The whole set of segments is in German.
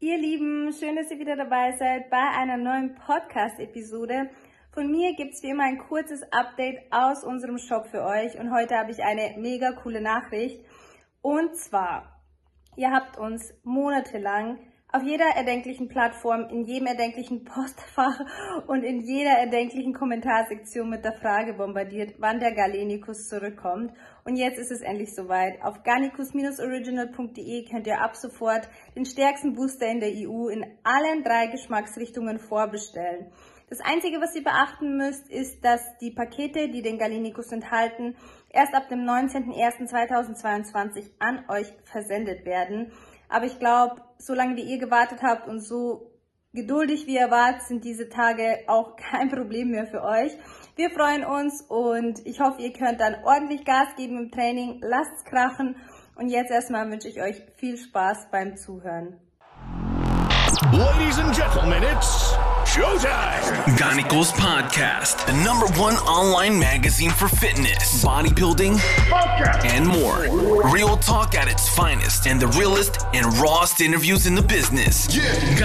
Ihr Lieben, schön, dass ihr wieder dabei seid bei einer neuen Podcast-Episode. Von mir gibt's wie immer ein kurzes Update aus unserem Shop für euch und heute habe ich eine mega coole Nachricht. Und zwar, ihr habt uns monatelang auf jeder erdenklichen Plattform, in jedem erdenklichen Postfach und in jeder erdenklichen Kommentarsektion mit der Frage bombardiert, wann der Galenikus zurückkommt. Und jetzt ist es endlich soweit. Auf garnicus-original.de könnt ihr ab sofort den stärksten Booster in der EU in allen drei Geschmacksrichtungen vorbestellen. Das Einzige, was ihr beachten müsst, ist, dass die Pakete, die den Galenikus enthalten, erst ab dem 19.01.2022 an euch versendet werden. Aber ich glaube, solange wie ihr gewartet habt und so geduldig wie ihr wart, sind diese Tage auch kein Problem mehr für euch. Wir freuen uns und ich hoffe, ihr könnt dann ordentlich Gas geben im Training. Lasst's krachen. Und jetzt erstmal wünsche ich euch viel Spaß beim Zuhören. Ladies and gentlemen, it's showtime. Ganicos Podcast, the number one online magazine for fitness, bodybuilding, and more. Real talk at its finest and the realest and rawest interviews in the business. Yeah.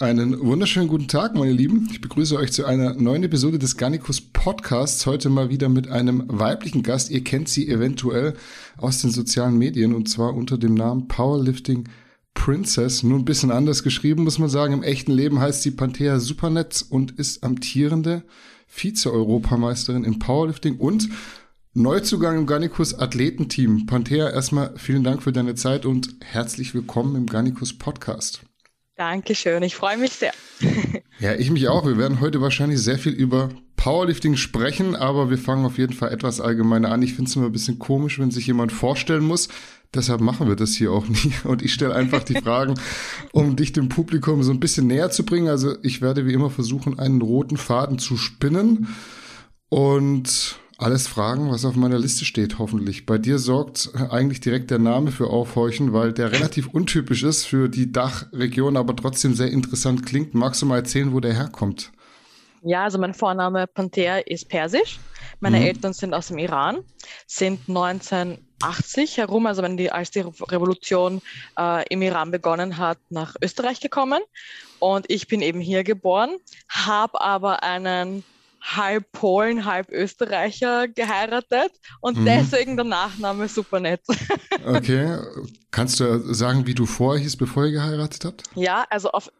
Einen wunderschönen guten Tag, meine Lieben. Ich begrüße euch zu einer neuen Episode des Garnicus Podcasts. Heute mal wieder mit einem weiblichen Gast. Ihr kennt sie eventuell aus den sozialen Medien und zwar unter dem Namen Powerlifting Princess. Nur ein bisschen anders geschrieben, muss man sagen. Im echten Leben heißt sie Panthea Supernetz und ist amtierende Vize-Europameisterin im Powerlifting und Neuzugang im Garnicus Athletenteam. Panthea, erstmal vielen Dank für deine Zeit und herzlich willkommen im Garnicus Podcast. Dankeschön, ich freue mich sehr. Ja, ich mich auch. Wir werden heute wahrscheinlich sehr viel über Powerlifting sprechen, aber wir fangen auf jeden Fall etwas allgemeiner an. Ich finde es immer ein bisschen komisch, wenn sich jemand vorstellen muss. Deshalb machen wir das hier auch nie. Und ich stelle einfach die Fragen, um dich dem Publikum so ein bisschen näher zu bringen. Also ich werde wie immer versuchen, einen roten Faden zu spinnen und alles fragen, was auf meiner Liste steht, hoffentlich. Bei dir sorgt eigentlich direkt der Name für Aufhorchen, weil der relativ untypisch ist für die Dachregion, aber trotzdem sehr interessant klingt. Magst du mal erzählen, wo der herkommt? Ja, also mein Vorname Panthea ist persisch. Meine Mhm. Eltern sind aus dem Iran, sind 1980 herum, also wenn die, als die Revolution äh, im Iran begonnen hat, nach Österreich gekommen. Und ich bin eben hier geboren, habe aber einen halb Polen, halb Österreicher geheiratet und Mhm. deswegen der Nachname Supernetz. Okay. Kannst du sagen, wie du vorher hieß, bevor ihr geheiratet habt? Ja, also auf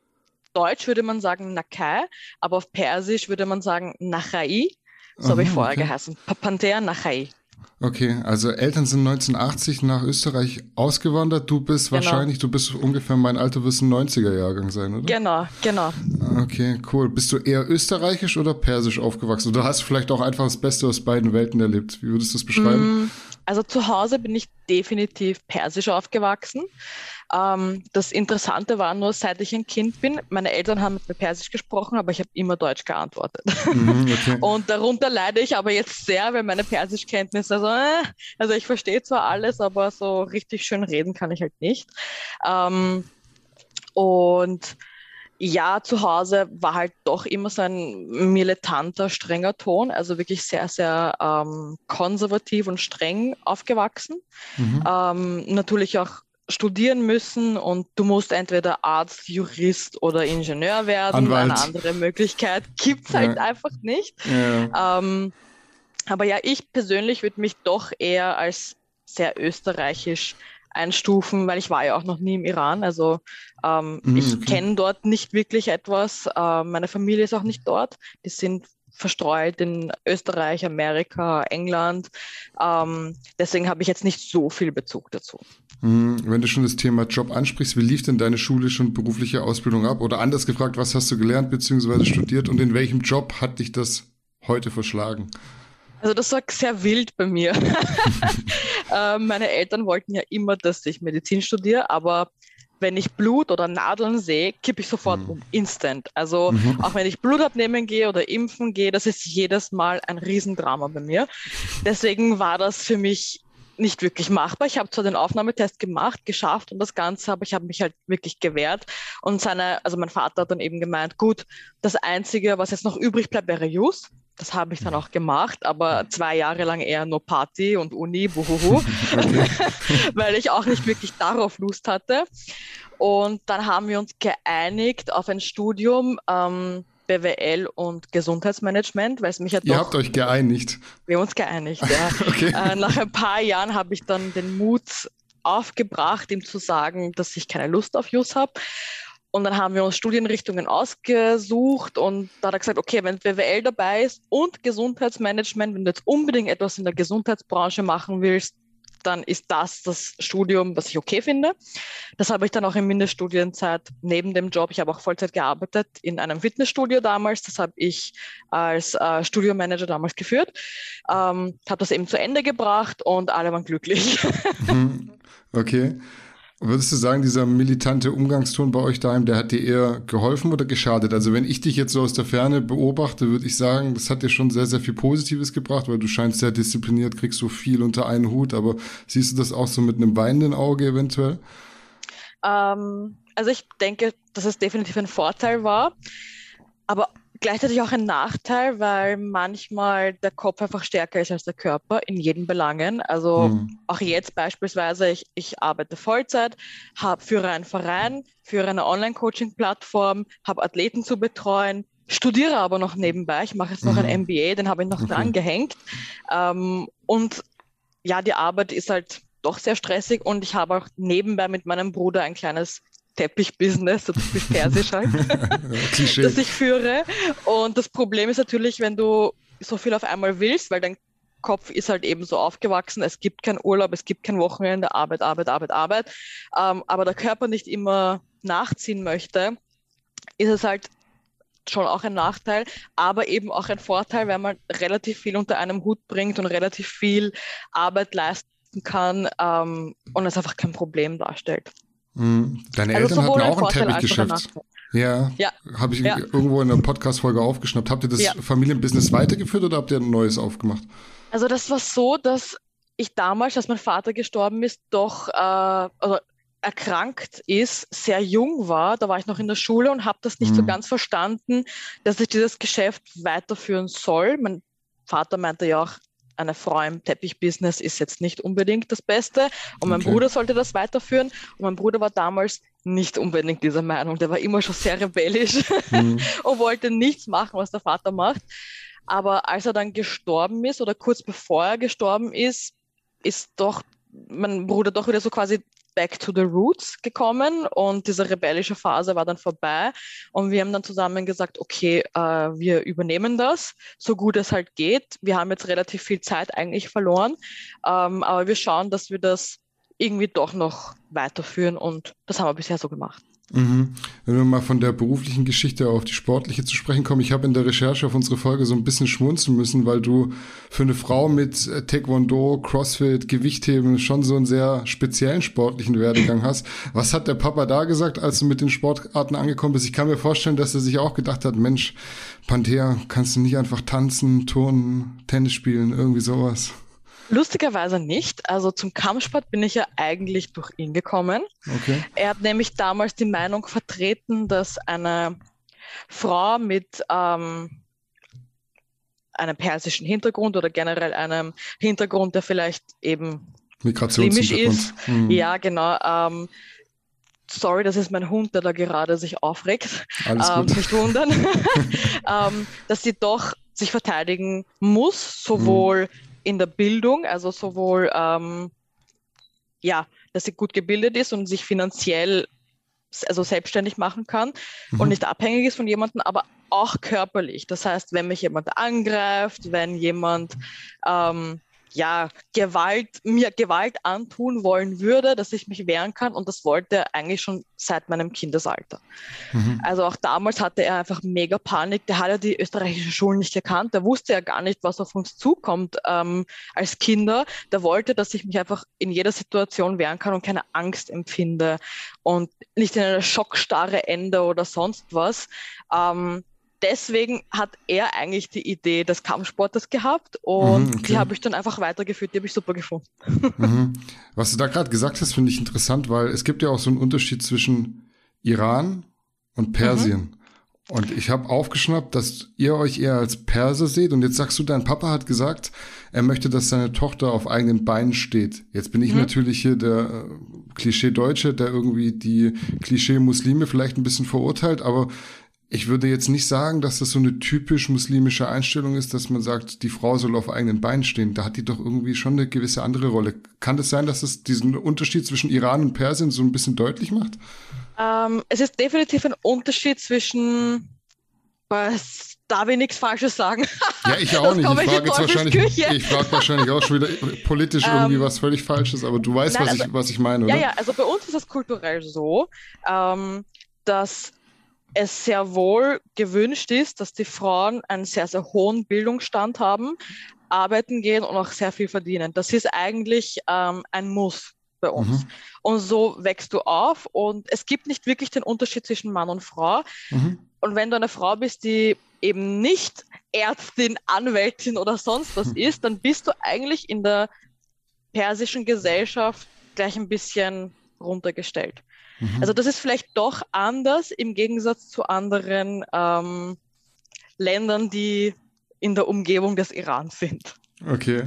Deutsch würde man sagen Nakai, aber auf Persisch würde man sagen Nachai. So habe ich vorher okay. geheißen. Pa- Panthea Nachai. Okay, also Eltern sind 1980 nach Österreich ausgewandert. Du bist Genau. wahrscheinlich, du bist ungefähr mein Alter, wirst ein 90er-Jahrgang sein, oder? Genau, genau. Okay, cool. Bist du eher österreichisch oder persisch aufgewachsen? Oder hast du vielleicht auch einfach das Beste aus beiden Welten erlebt? Wie würdest du das beschreiben? Mm, Also zu Hause bin ich definitiv persisch aufgewachsen. Ähm, das Interessante war nur, seit ich ein Kind bin, meine Eltern haben mit mir persisch gesprochen, aber ich habe immer Deutsch geantwortet. Mhm, okay. Und darunter leide ich aber jetzt sehr, weil meine Persischkenntnisse so, äh, also ich verstehe zwar alles, aber so richtig schön reden kann ich halt nicht. Ähm, und ja, zu Hause war halt doch immer so ein militanter, strenger Ton, also wirklich sehr, sehr ähm, konservativ und streng aufgewachsen. Mhm. Ähm, natürlich auch studieren müssen und du musst entweder Arzt, Jurist oder Ingenieur werden. Anwalt. Eine andere Möglichkeit gibt's halt Ja. einfach nicht. Ja, Ähm, aber ja, ich persönlich würde mich doch eher als sehr österreichisch einstufen, weil ich war ja auch noch nie im Iran. Also ähm, Mhm, ich okay. kenne dort nicht wirklich etwas. Äh, meine Familie ist auch nicht dort. Die sind verstreut in Österreich, Amerika, England. Ähm, deswegen habe ich jetzt nicht so viel Bezug dazu. Mhm. Wenn du schon das Thema Job ansprichst, wie lief denn deine schulische und berufliche Ausbildung ab? Oder anders gefragt, was hast du gelernt bzw. studiert und in welchem Job hat dich das heute verschlagen? Also das war sehr wild bei mir. äh, meine Eltern wollten ja immer, dass ich Medizin studiere, aber wenn ich Blut oder Nadeln sehe, kippe ich sofort Mhm. um, instant. Also Mhm. auch wenn ich Blut abnehmen gehe oder impfen gehe, das ist jedes Mal ein Riesendrama bei mir. Deswegen war das für mich nicht wirklich machbar. Ich habe zwar den Aufnahmetest gemacht, geschafft und das Ganze, aber ich habe mich halt wirklich gewehrt. Und seine, also mein Vater hat dann eben gemeint, gut, das Einzige, was jetzt noch übrig bleibt, wäre Jus. Das habe ich dann auch gemacht, aber zwei Jahre lang eher nur Party und Uni, buhuhu, weil ich auch nicht wirklich darauf Lust hatte. Und dann haben wir uns geeinigt auf ein Studium ähm, BWL und Gesundheitsmanagement, weil es mich ja Ihr doch... habt euch geeinigt. Wir haben uns geeinigt, ja. Okay. Äh, nach ein paar Jahren habe ich dann den Mut aufgebracht, ihm zu sagen, dass ich keine Lust auf Jus habe. Und dann haben wir uns Studienrichtungen ausgesucht und da hat er gesagt, okay, wenn BWL dabei ist und Gesundheitsmanagement, wenn du jetzt unbedingt etwas in der Gesundheitsbranche machen willst, dann ist das das Studium, was ich okay finde. Das habe ich dann auch in Mindeststudienzeit neben dem Job, ich habe auch Vollzeit gearbeitet in einem Fitnessstudio damals, das habe ich als äh, Studiomanager damals geführt, ähm, habe das eben zu Ende gebracht und alle waren glücklich. Mhm. Okay. Würdest du sagen, dieser militante Umgangston bei euch daheim, der hat dir eher geholfen oder geschadet? Also wenn ich dich jetzt so aus der Ferne beobachte, würde ich sagen, das hat dir schon sehr, sehr viel Positives gebracht, weil du scheinst sehr diszipliniert, kriegst so viel unter einen Hut, aber siehst du das auch so mit einem weinenden Auge eventuell? Ähm, also ich denke, dass es definitiv ein Vorteil war, aber gleichzeitig auch ein Nachteil, weil manchmal der Kopf einfach stärker ist als der Körper in jeden Belangen. Also Hm. auch jetzt beispielsweise, ich, ich arbeite Vollzeit, hab, führe einen Verein, führe eine Online-Coaching-Plattform, habe Athleten zu betreuen, studiere aber noch nebenbei. Ich mache jetzt noch Mhm. ein MBA, den habe ich noch Okay. dran gehängt. Ähm, und ja, die Arbeit ist halt doch sehr stressig und ich habe auch nebenbei mit meinem Bruder ein kleines Teppich-Business, so typisch persisch halt, das ich führe. Und das Problem ist natürlich, wenn du so viel auf einmal willst, weil dein Kopf ist halt eben so aufgewachsen, es gibt keinen Urlaub, es gibt kein Wochenende, Arbeit, Arbeit, Arbeit, Arbeit, ähm, aber der Körper nicht immer nachziehen möchte, ist es halt schon auch ein Nachteil, aber eben auch ein Vorteil, weil man relativ viel unter einem Hut bringt und relativ viel Arbeit leisten kann ähm, und es einfach kein Problem darstellt. Mhm. Deine Also Eltern hatten auch ein Teppichgeschäft. Ja, Ja. habe ich Ja. irgendwo in einer Podcast-Folge aufgeschnappt. Habt ihr das Ja. Familienbusiness weitergeführt oder habt ihr ein neues aufgemacht? Also das war so, dass ich damals, als mein Vater gestorben ist, doch äh, oder erkrankt ist, sehr jung war. Da war ich noch in der Schule und habe das nicht so Mhm. ganz verstanden, dass ich dieses Geschäft weiterführen soll. Mein Vater meinte ja auch, eine Frau im Teppichbusiness ist jetzt nicht unbedingt das Beste. Und mein Okay. Bruder sollte das weiterführen. Und mein Bruder war damals nicht unbedingt dieser Meinung. Der war immer schon sehr rebellisch Mhm. und wollte nichts machen, was der Vater macht. Aber als er dann gestorben ist oder kurz bevor er gestorben ist, ist doch mein Bruder doch wieder so quasi back to the roots gekommen und diese rebellische Phase war dann vorbei und wir haben dann zusammen gesagt, okay, äh, wir übernehmen das, so gut es halt geht. Wir haben jetzt relativ viel Zeit eigentlich verloren, ähm, aber wir schauen, dass wir das irgendwie doch noch weiterführen und das haben wir bisher so gemacht. Mhm. Wenn wir mal von der beruflichen Geschichte auf die sportliche zu sprechen kommen, ich habe in der Recherche auf unsere Folge so ein bisschen schmunzeln müssen, weil du für eine Frau mit äh, Taekwondo, Crossfit, Gewichtheben schon so einen sehr speziellen sportlichen Werdegang hast. Was hat der Papa da gesagt, als du mit den Sportarten angekommen bist? Ich kann mir vorstellen, dass er sich auch gedacht hat, Mensch, Panthea, kannst du nicht einfach tanzen, turnen, Tennis spielen, irgendwie sowas? Lustigerweise nicht. Also zum Kampfsport bin ich ja eigentlich durch ihn gekommen. Okay. Er hat nämlich damals die Meinung vertreten, dass eine Frau mit ähm, einem persischen Hintergrund oder generell einem Hintergrund, der vielleicht eben Migrationshintergrund. ist. Mhm. Ja, genau. Ähm, sorry, das ist mein Hund, der da gerade sich aufregt. Alles ähm, nicht wundern. ähm, dass sie doch sich verteidigen muss, sowohl in der Bildung, also sowohl, ähm, ja, dass sie gut gebildet ist und sich finanziell also selbstständig machen kann Mhm. und nicht abhängig ist von jemandem, aber auch körperlich. Das heißt, wenn mich jemand angreift, wenn jemand ähm, ja, Gewalt, mir Gewalt antun wollen würde, dass ich mich wehren kann. Und das wollte er eigentlich schon seit meinem Kindesalter. Mhm. Also auch damals hatte er einfach mega Panik. Der hat ja die österreichischen Schulen nicht gekannt. Der wusste ja gar nicht, was auf uns zukommt ähm, als Kinder. Der wollte, dass ich mich einfach in jeder Situation wehren kann und keine Angst empfinde und nicht in einer Schockstarre ende oder sonst was. Ähm, deswegen hat er eigentlich die Idee des Kampfsportes gehabt und Mhm, okay. die habe ich dann einfach weitergeführt. Die habe ich super gefunden. Mhm. Was du da gerade gesagt hast, finde ich interessant, weil es gibt ja auch so einen Unterschied zwischen Iran und Persien. Und ich habe aufgeschnappt, dass ihr euch eher als Perser seht. Und jetzt sagst du, dein Papa hat gesagt, er möchte, dass seine Tochter auf eigenen Beinen steht. Jetzt bin ich mhm. natürlich hier der äh, Klischee-Deutsche, der irgendwie die Klischee-Muslime vielleicht ein bisschen verurteilt. Aber ich würde jetzt nicht sagen, dass das so eine typisch muslimische Einstellung ist, dass man sagt, die Frau soll auf eigenen Beinen stehen. Da hat die doch irgendwie schon eine gewisse andere Rolle. Kann das sein, dass es diesen Unterschied zwischen Iran und Persien so ein bisschen deutlich macht? Ähm, es ist definitiv ein Unterschied zwischen, was darf ich nichts Falsches sagen? Ja, ich auch nicht. Ich frage jetzt wahrscheinlich, ich frage wahrscheinlich auch schon wieder politisch irgendwie ähm, was völlig Falsches, aber du weißt, nein, was, also, ich, was ich meine, oder? Ja, ja, also bei uns ist es kulturell so, ähm, dass es sehr wohl gewünscht ist, dass die Frauen einen sehr, sehr hohen Bildungsstand haben, arbeiten gehen und auch sehr viel verdienen. Das ist eigentlich ähm, ein Muss bei uns. Mhm. Und so wächst du auf und es gibt nicht wirklich den Unterschied zwischen Mann und Frau. Mhm. Und wenn du eine Frau bist, die eben nicht Ärztin, Anwältin oder sonst was mhm. ist, dann bist du eigentlich in der persischen Gesellschaft gleich ein bisschen runtergestellt. Mhm. Also das ist vielleicht doch anders im Gegensatz zu anderen ähm, Ländern, die in der Umgebung des Iran sind. Okay.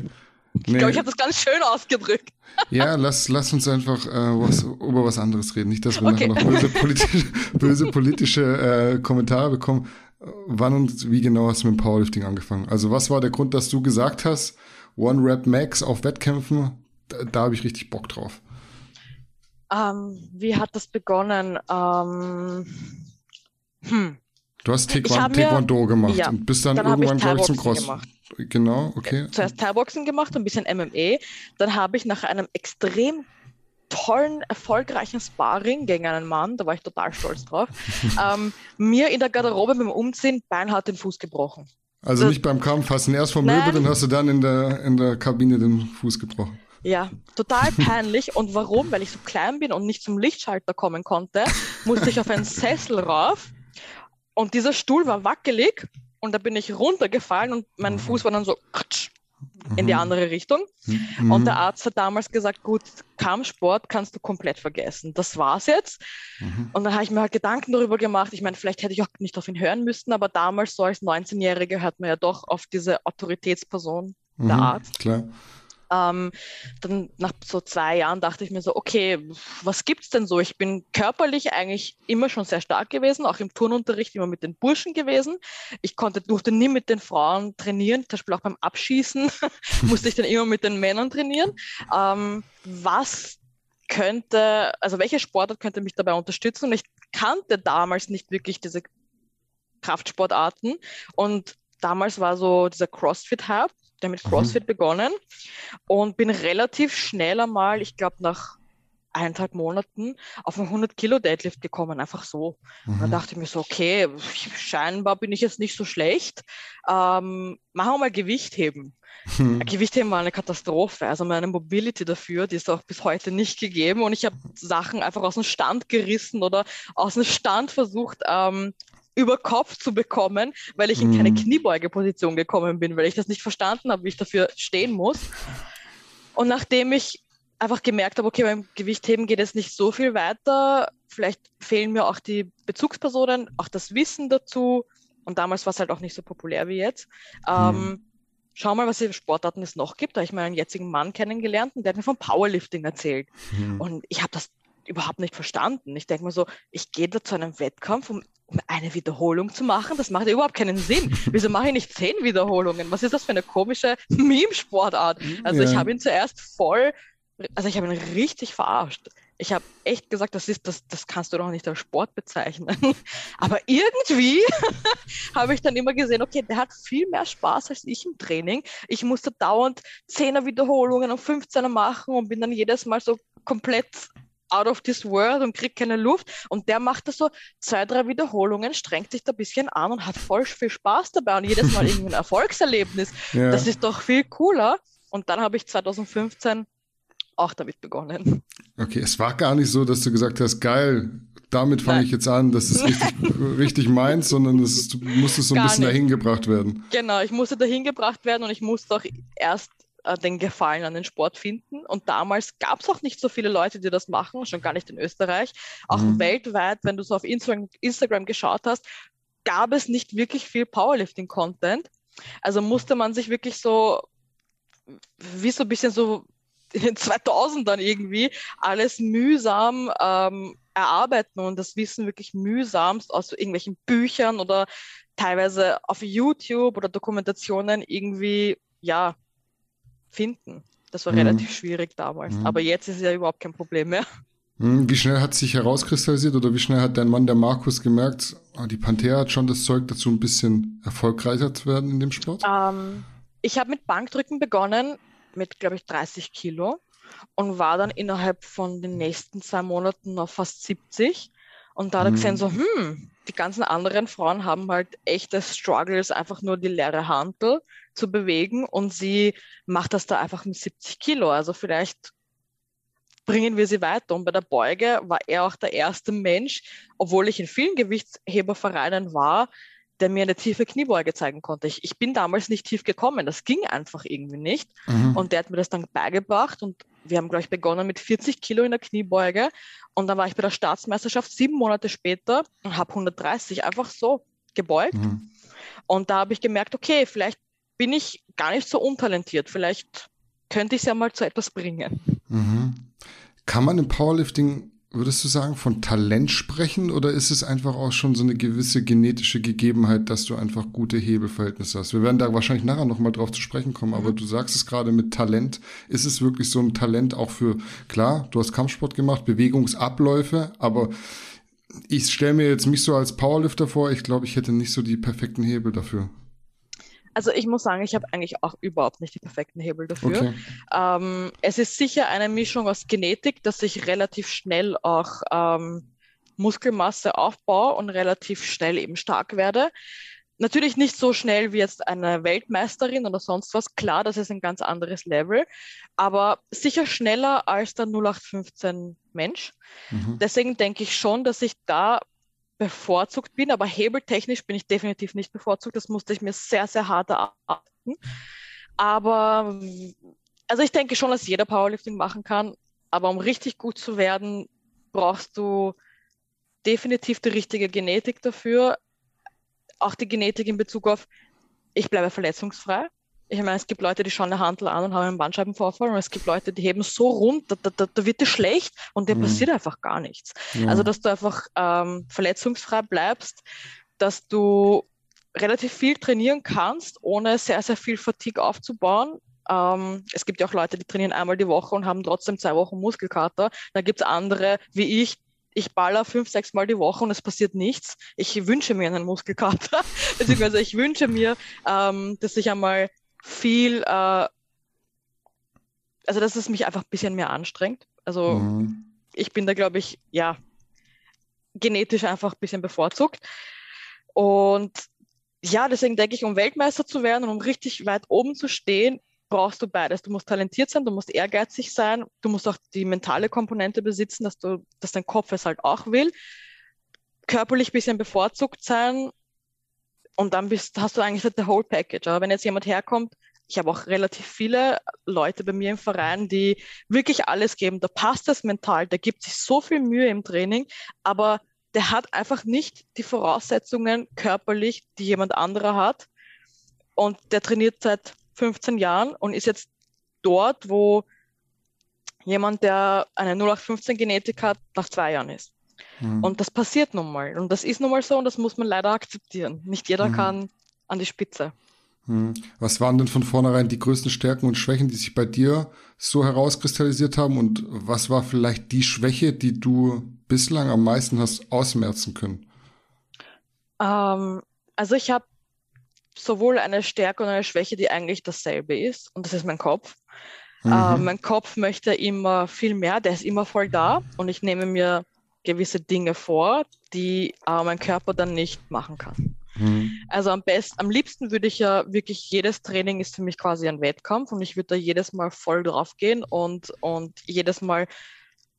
Nee. Ich glaube, ich habe das ganz schön ausgedrückt. Ja, lass, lass uns einfach äh, was, über was anderes reden. Nicht, dass wir okay. nachher noch böse politische, böse politische äh, Kommentare bekommen. Wann und wie genau hast du mit dem Powerlifting angefangen? Also was war der Grund, dass du gesagt hast, One Rep Max auf Wettkämpfen, da, da habe ich richtig Bock drauf? Ähm, wie hat das begonnen? Ähm, hm. Du hast Taekwondo mir, gemacht ja, und bist dann, dann irgendwann, glaube ich, zum Cross. Gemacht. Genau, okay. Zuerst Thai-Boxen gemacht, ein bisschen MMA. Dann habe ich nach einem extrem tollen, erfolgreichen Sparring gegen einen Mann, da war ich total stolz drauf, ähm, mir in der Garderobe beim Umziehen beinhart den Fuß gebrochen. Also, also nicht beim Kampf, hast du erst vom Möbel, dann hast du dann in der, in der Kabine den Fuß gebrochen. Ja, total peinlich. Und warum? Weil ich so klein bin und nicht zum Lichtschalter kommen konnte, musste ich auf einen Sessel rauf. Und dieser Stuhl war wackelig und da bin ich runtergefallen und mein Fuß war dann so in die mhm. andere Richtung. Mhm. Und der Arzt hat damals gesagt, gut, Kampfsport kannst du komplett vergessen. Das war's jetzt. Mhm. Und dann habe ich mir halt Gedanken darüber gemacht. Ich meine, vielleicht hätte ich auch nicht auf ihn hören müssen, aber damals so als 19-Jähriger hört man ja doch auf diese Autoritätsperson, der Arzt. Klar. Ähm, dann nach so zwei Jahren dachte ich mir so, okay, was gibt's denn so? Ich bin körperlich eigentlich immer schon sehr stark gewesen, auch im Turnunterricht immer mit den Burschen gewesen. Ich konnte, durfte nie mit den Frauen trainieren, zum Beispiel auch beim Abschießen musste ich dann immer mit den Männern trainieren. Ähm, was könnte, also welche Sportart könnte mich dabei unterstützen? Und ich kannte damals nicht wirklich diese Kraftsportarten und damals war so dieser CrossFit-Hub ja mit CrossFit mhm. begonnen und bin relativ schnell einmal, ich glaube nach eineinhalb Monaten auf einen 100 Kilo Deadlift gekommen, einfach so. Mhm. dann dachte ich mir so, okay, scheinbar bin ich jetzt nicht so schlecht. Ähm, machen wir mal Gewichtheben. Mhm. Gewichtheben war eine Katastrophe. Also meine Mobility dafür, die ist auch bis heute nicht gegeben. Und ich habe Sachen einfach aus dem Stand gerissen oder aus dem Stand versucht ähm, über Kopf zu bekommen, weil ich in keine mhm. Kniebeugeposition gekommen bin, weil ich das nicht verstanden habe, wie ich dafür stehen muss. Und nachdem ich einfach gemerkt habe, okay, beim Gewichtheben geht es nicht so viel weiter, vielleicht fehlen mir auch die Bezugspersonen, auch das Wissen dazu. Und damals war es halt auch nicht so populär wie jetzt. Ähm, mhm. schau mal, was für Sportarten es noch gibt. Da habe ich meinen jetzigen Mann kennengelernt und der hat mir von Powerlifting erzählt. Mhm. Und ich habe das überhaupt nicht verstanden. Ich denke mir so, ich gehe da zu einem Wettkampf, um um eine Wiederholung zu machen? Das macht ja überhaupt keinen Sinn. Wieso mache ich nicht zehn Wiederholungen? Was ist das für eine komische Meme-Sportart? Also ja. ich habe ihn zuerst voll, also ich habe ihn richtig verarscht. Ich habe echt gesagt, das ist, das, das kannst du doch nicht als Sport bezeichnen. Aber irgendwie habe ich dann immer gesehen, okay, der hat viel mehr Spaß als ich im Training. Ich musste dauernd 10er Wiederholungen und 15er machen und bin dann jedes Mal so komplett out of this world und kriegt keine Luft. Und der macht das so zwei, drei Wiederholungen, strengt sich da ein bisschen an und hat voll viel Spaß dabei und jedes Mal irgendwie ein Erfolgserlebnis. Ja. Das ist doch viel cooler. Und dann habe ich 2015 auch damit begonnen. Okay, es war gar nicht so, dass du gesagt hast, geil, damit fange ich jetzt an, das ist richtig, richtig meins, sondern du musstest so ein gar bisschen nicht. dahin gebracht werden. Genau, ich musste dahin gebracht werden und ich musste auch erst äh, den Gefallen an den Sport finden. Und damals gab es auch nicht so viele Leute, die das machen, schon gar nicht in Österreich. Auch mhm. weltweit, wenn du so auf Instagram, Instagram geschaut hast, gab es nicht wirklich viel Powerlifting-Content. Also musste man sich wirklich so, wie so ein bisschen so in den 2000ern irgendwie, alles mühsam ähm, erarbeiten und das Wissen wirklich mühsamst aus irgendwelchen Büchern oder teilweise auf YouTube oder Dokumentationen irgendwie, ja, finden. Das war mhm. relativ schwierig damals. Mhm. Aber jetzt ist es ja überhaupt kein Problem mehr. Hm, wie schnell hat sich herauskristallisiert oder wie schnell hat dein Mann, der Markus, gemerkt, oh, die Panthera hat schon das Zeug dazu, ein bisschen erfolgreicher zu werden in dem Sport? Ähm, ich habe mit Bankdrücken begonnen, mit, glaube ich, 30 Kilo und war dann innerhalb von den nächsten zwei Monaten auf fast 70. Und da hat er gesehen, hm. so, hm, die ganzen anderen Frauen haben halt echte Struggles, einfach nur die leere Handel zu bewegen und sie macht das da einfach mit 70 Kilo. Also vielleicht bringen wir sie weiter. Und bei der Beuge war er auch der erste Mensch, obwohl ich in vielen Gewichtshebervereinen war, der mir eine tiefe Kniebeuge zeigen konnte. Ich, ich bin damals nicht tief gekommen, das ging einfach irgendwie nicht. Mhm. Und der hat mir das dann beigebracht und wir haben, glaube ich, begonnen mit 40 Kilo in der Kniebeuge. Und dann war ich bei der Staatsmeisterschaft sieben Monate später und habe 130 einfach so gebeugt. Mhm. Und da habe ich gemerkt, okay, vielleicht bin ich gar nicht so untalentiert. Vielleicht könnte ich es ja mal zu etwas bringen. Mhm. Kann man im Powerlifting, würdest du sagen, von Talent sprechen oder ist es einfach auch schon so eine gewisse genetische Gegebenheit, dass du einfach gute Hebelverhältnisse hast? Wir werden da wahrscheinlich nachher nochmal drauf zu sprechen kommen, mhm. aber du sagst es gerade mit Talent. Ist es wirklich so ein Talent auch für, klar, du hast Kampfsport gemacht, Bewegungsabläufe, aber ich stelle mir jetzt mich so als Powerlifter vor, ich glaube, ich hätte nicht so die perfekten Hebel dafür. Also ich muss sagen, ich habe eigentlich auch überhaupt nicht die perfekten Hebel dafür. Okay. Ähm, es ist sicher eine Mischung aus Genetik, dass ich relativ schnell auch ähm, Muskelmasse aufbaue und relativ schnell eben stark werde. Natürlich nicht so schnell wie jetzt eine Weltmeisterin oder sonst was. Klar, das ist ein ganz anderes Level, aber sicher schneller als der 0815 Mensch. Mhm. Deswegen denke ich schon, dass ich da bevorzugt bin, aber hebeltechnisch bin ich definitiv nicht bevorzugt. Das musste ich mir sehr, sehr hart erarbeiten. Aber also ich denke schon, dass jeder Powerlifting machen kann, aber um richtig gut zu werden, brauchst du definitiv die richtige Genetik dafür. Auch die Genetik in Bezug auf, ich bleibe verletzungsfrei ich meine, es gibt Leute, die schauen eine Handel an und haben einen Bandscheibenvorfall und es gibt Leute, die heben so rund, da, da, da wird dir schlecht und dir mhm. passiert einfach gar nichts. Ja. Also, dass du einfach ähm, verletzungsfrei bleibst, dass du relativ viel trainieren kannst, ohne sehr, sehr viel Fatigue aufzubauen. Ähm, es gibt ja auch Leute, die trainieren einmal die Woche und haben trotzdem zwei Wochen Muskelkater. Da gibt es andere, wie ich, ich baller fünf, sechs Mal die Woche und es passiert nichts. Ich wünsche mir einen Muskelkater, beziehungsweise ich wünsche mir, ähm, dass ich einmal viel, äh, also dass es mich einfach ein bisschen mehr anstrengt. Also mhm. ich bin da, glaube ich, ja, genetisch einfach ein bisschen bevorzugt. Und ja, deswegen denke ich, um Weltmeister zu werden und um richtig weit oben zu stehen, brauchst du beides. Du musst talentiert sein, du musst ehrgeizig sein, du musst auch die mentale Komponente besitzen, dass du, dass dein Kopf es halt auch will. Körperlich ein bisschen bevorzugt sein, und dann bist, hast du eigentlich das Whole Package. Aber wenn jetzt jemand herkommt, ich habe auch relativ viele Leute bei mir im Verein, die wirklich alles geben. Da passt das mental, der gibt sich so viel Mühe im Training, aber der hat einfach nicht die Voraussetzungen körperlich, die jemand anderer hat. Und der trainiert seit 15 Jahren und ist jetzt dort, wo jemand, der eine 0815 Genetik hat, nach zwei Jahren ist. Mhm. Und das passiert nun mal. Und das ist nun mal so und das muss man leider akzeptieren. Nicht jeder mhm. kann an die Spitze. Mhm. Was waren denn von vornherein die größten Stärken und Schwächen, die sich bei dir so herauskristallisiert haben? Und was war vielleicht die Schwäche, die du bislang am meisten hast ausmerzen können? Ähm, also ich habe sowohl eine Stärke und eine Schwäche, die eigentlich dasselbe ist. Und das ist mein Kopf. Mhm. Äh, mein Kopf möchte immer viel mehr, der ist immer voll da. Und ich nehme mir gewisse Dinge vor, die äh, mein Körper dann nicht machen kann. Mhm. Also am besten, am liebsten würde ich ja wirklich jedes Training ist für mich quasi ein Wettkampf und ich würde da jedes Mal voll drauf gehen und, und jedes Mal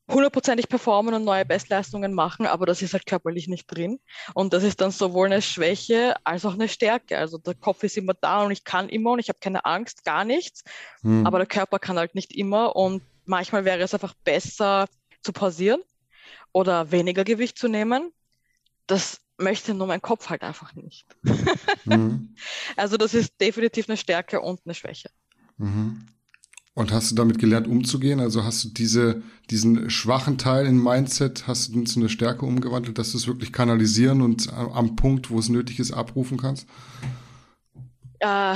hundertprozentig performen und neue Bestleistungen machen, aber das ist halt körperlich nicht drin. Und das ist dann sowohl eine Schwäche als auch eine Stärke. Also der Kopf ist immer da und ich kann immer und ich habe keine Angst, gar nichts. Mhm. Aber der Körper kann halt nicht immer und manchmal wäre es einfach besser zu pausieren oder weniger Gewicht zu nehmen. Das möchte nur mein Kopf halt einfach nicht. mhm. Also das ist definitiv eine Stärke und eine Schwäche. Mhm. Und hast du damit gelernt, umzugehen? Also hast du diese, diesen schwachen Teil in Mindset, hast du zu einer Stärke umgewandelt, dass du es wirklich kanalisieren und am Punkt, wo es nötig ist, abrufen kannst? Äh,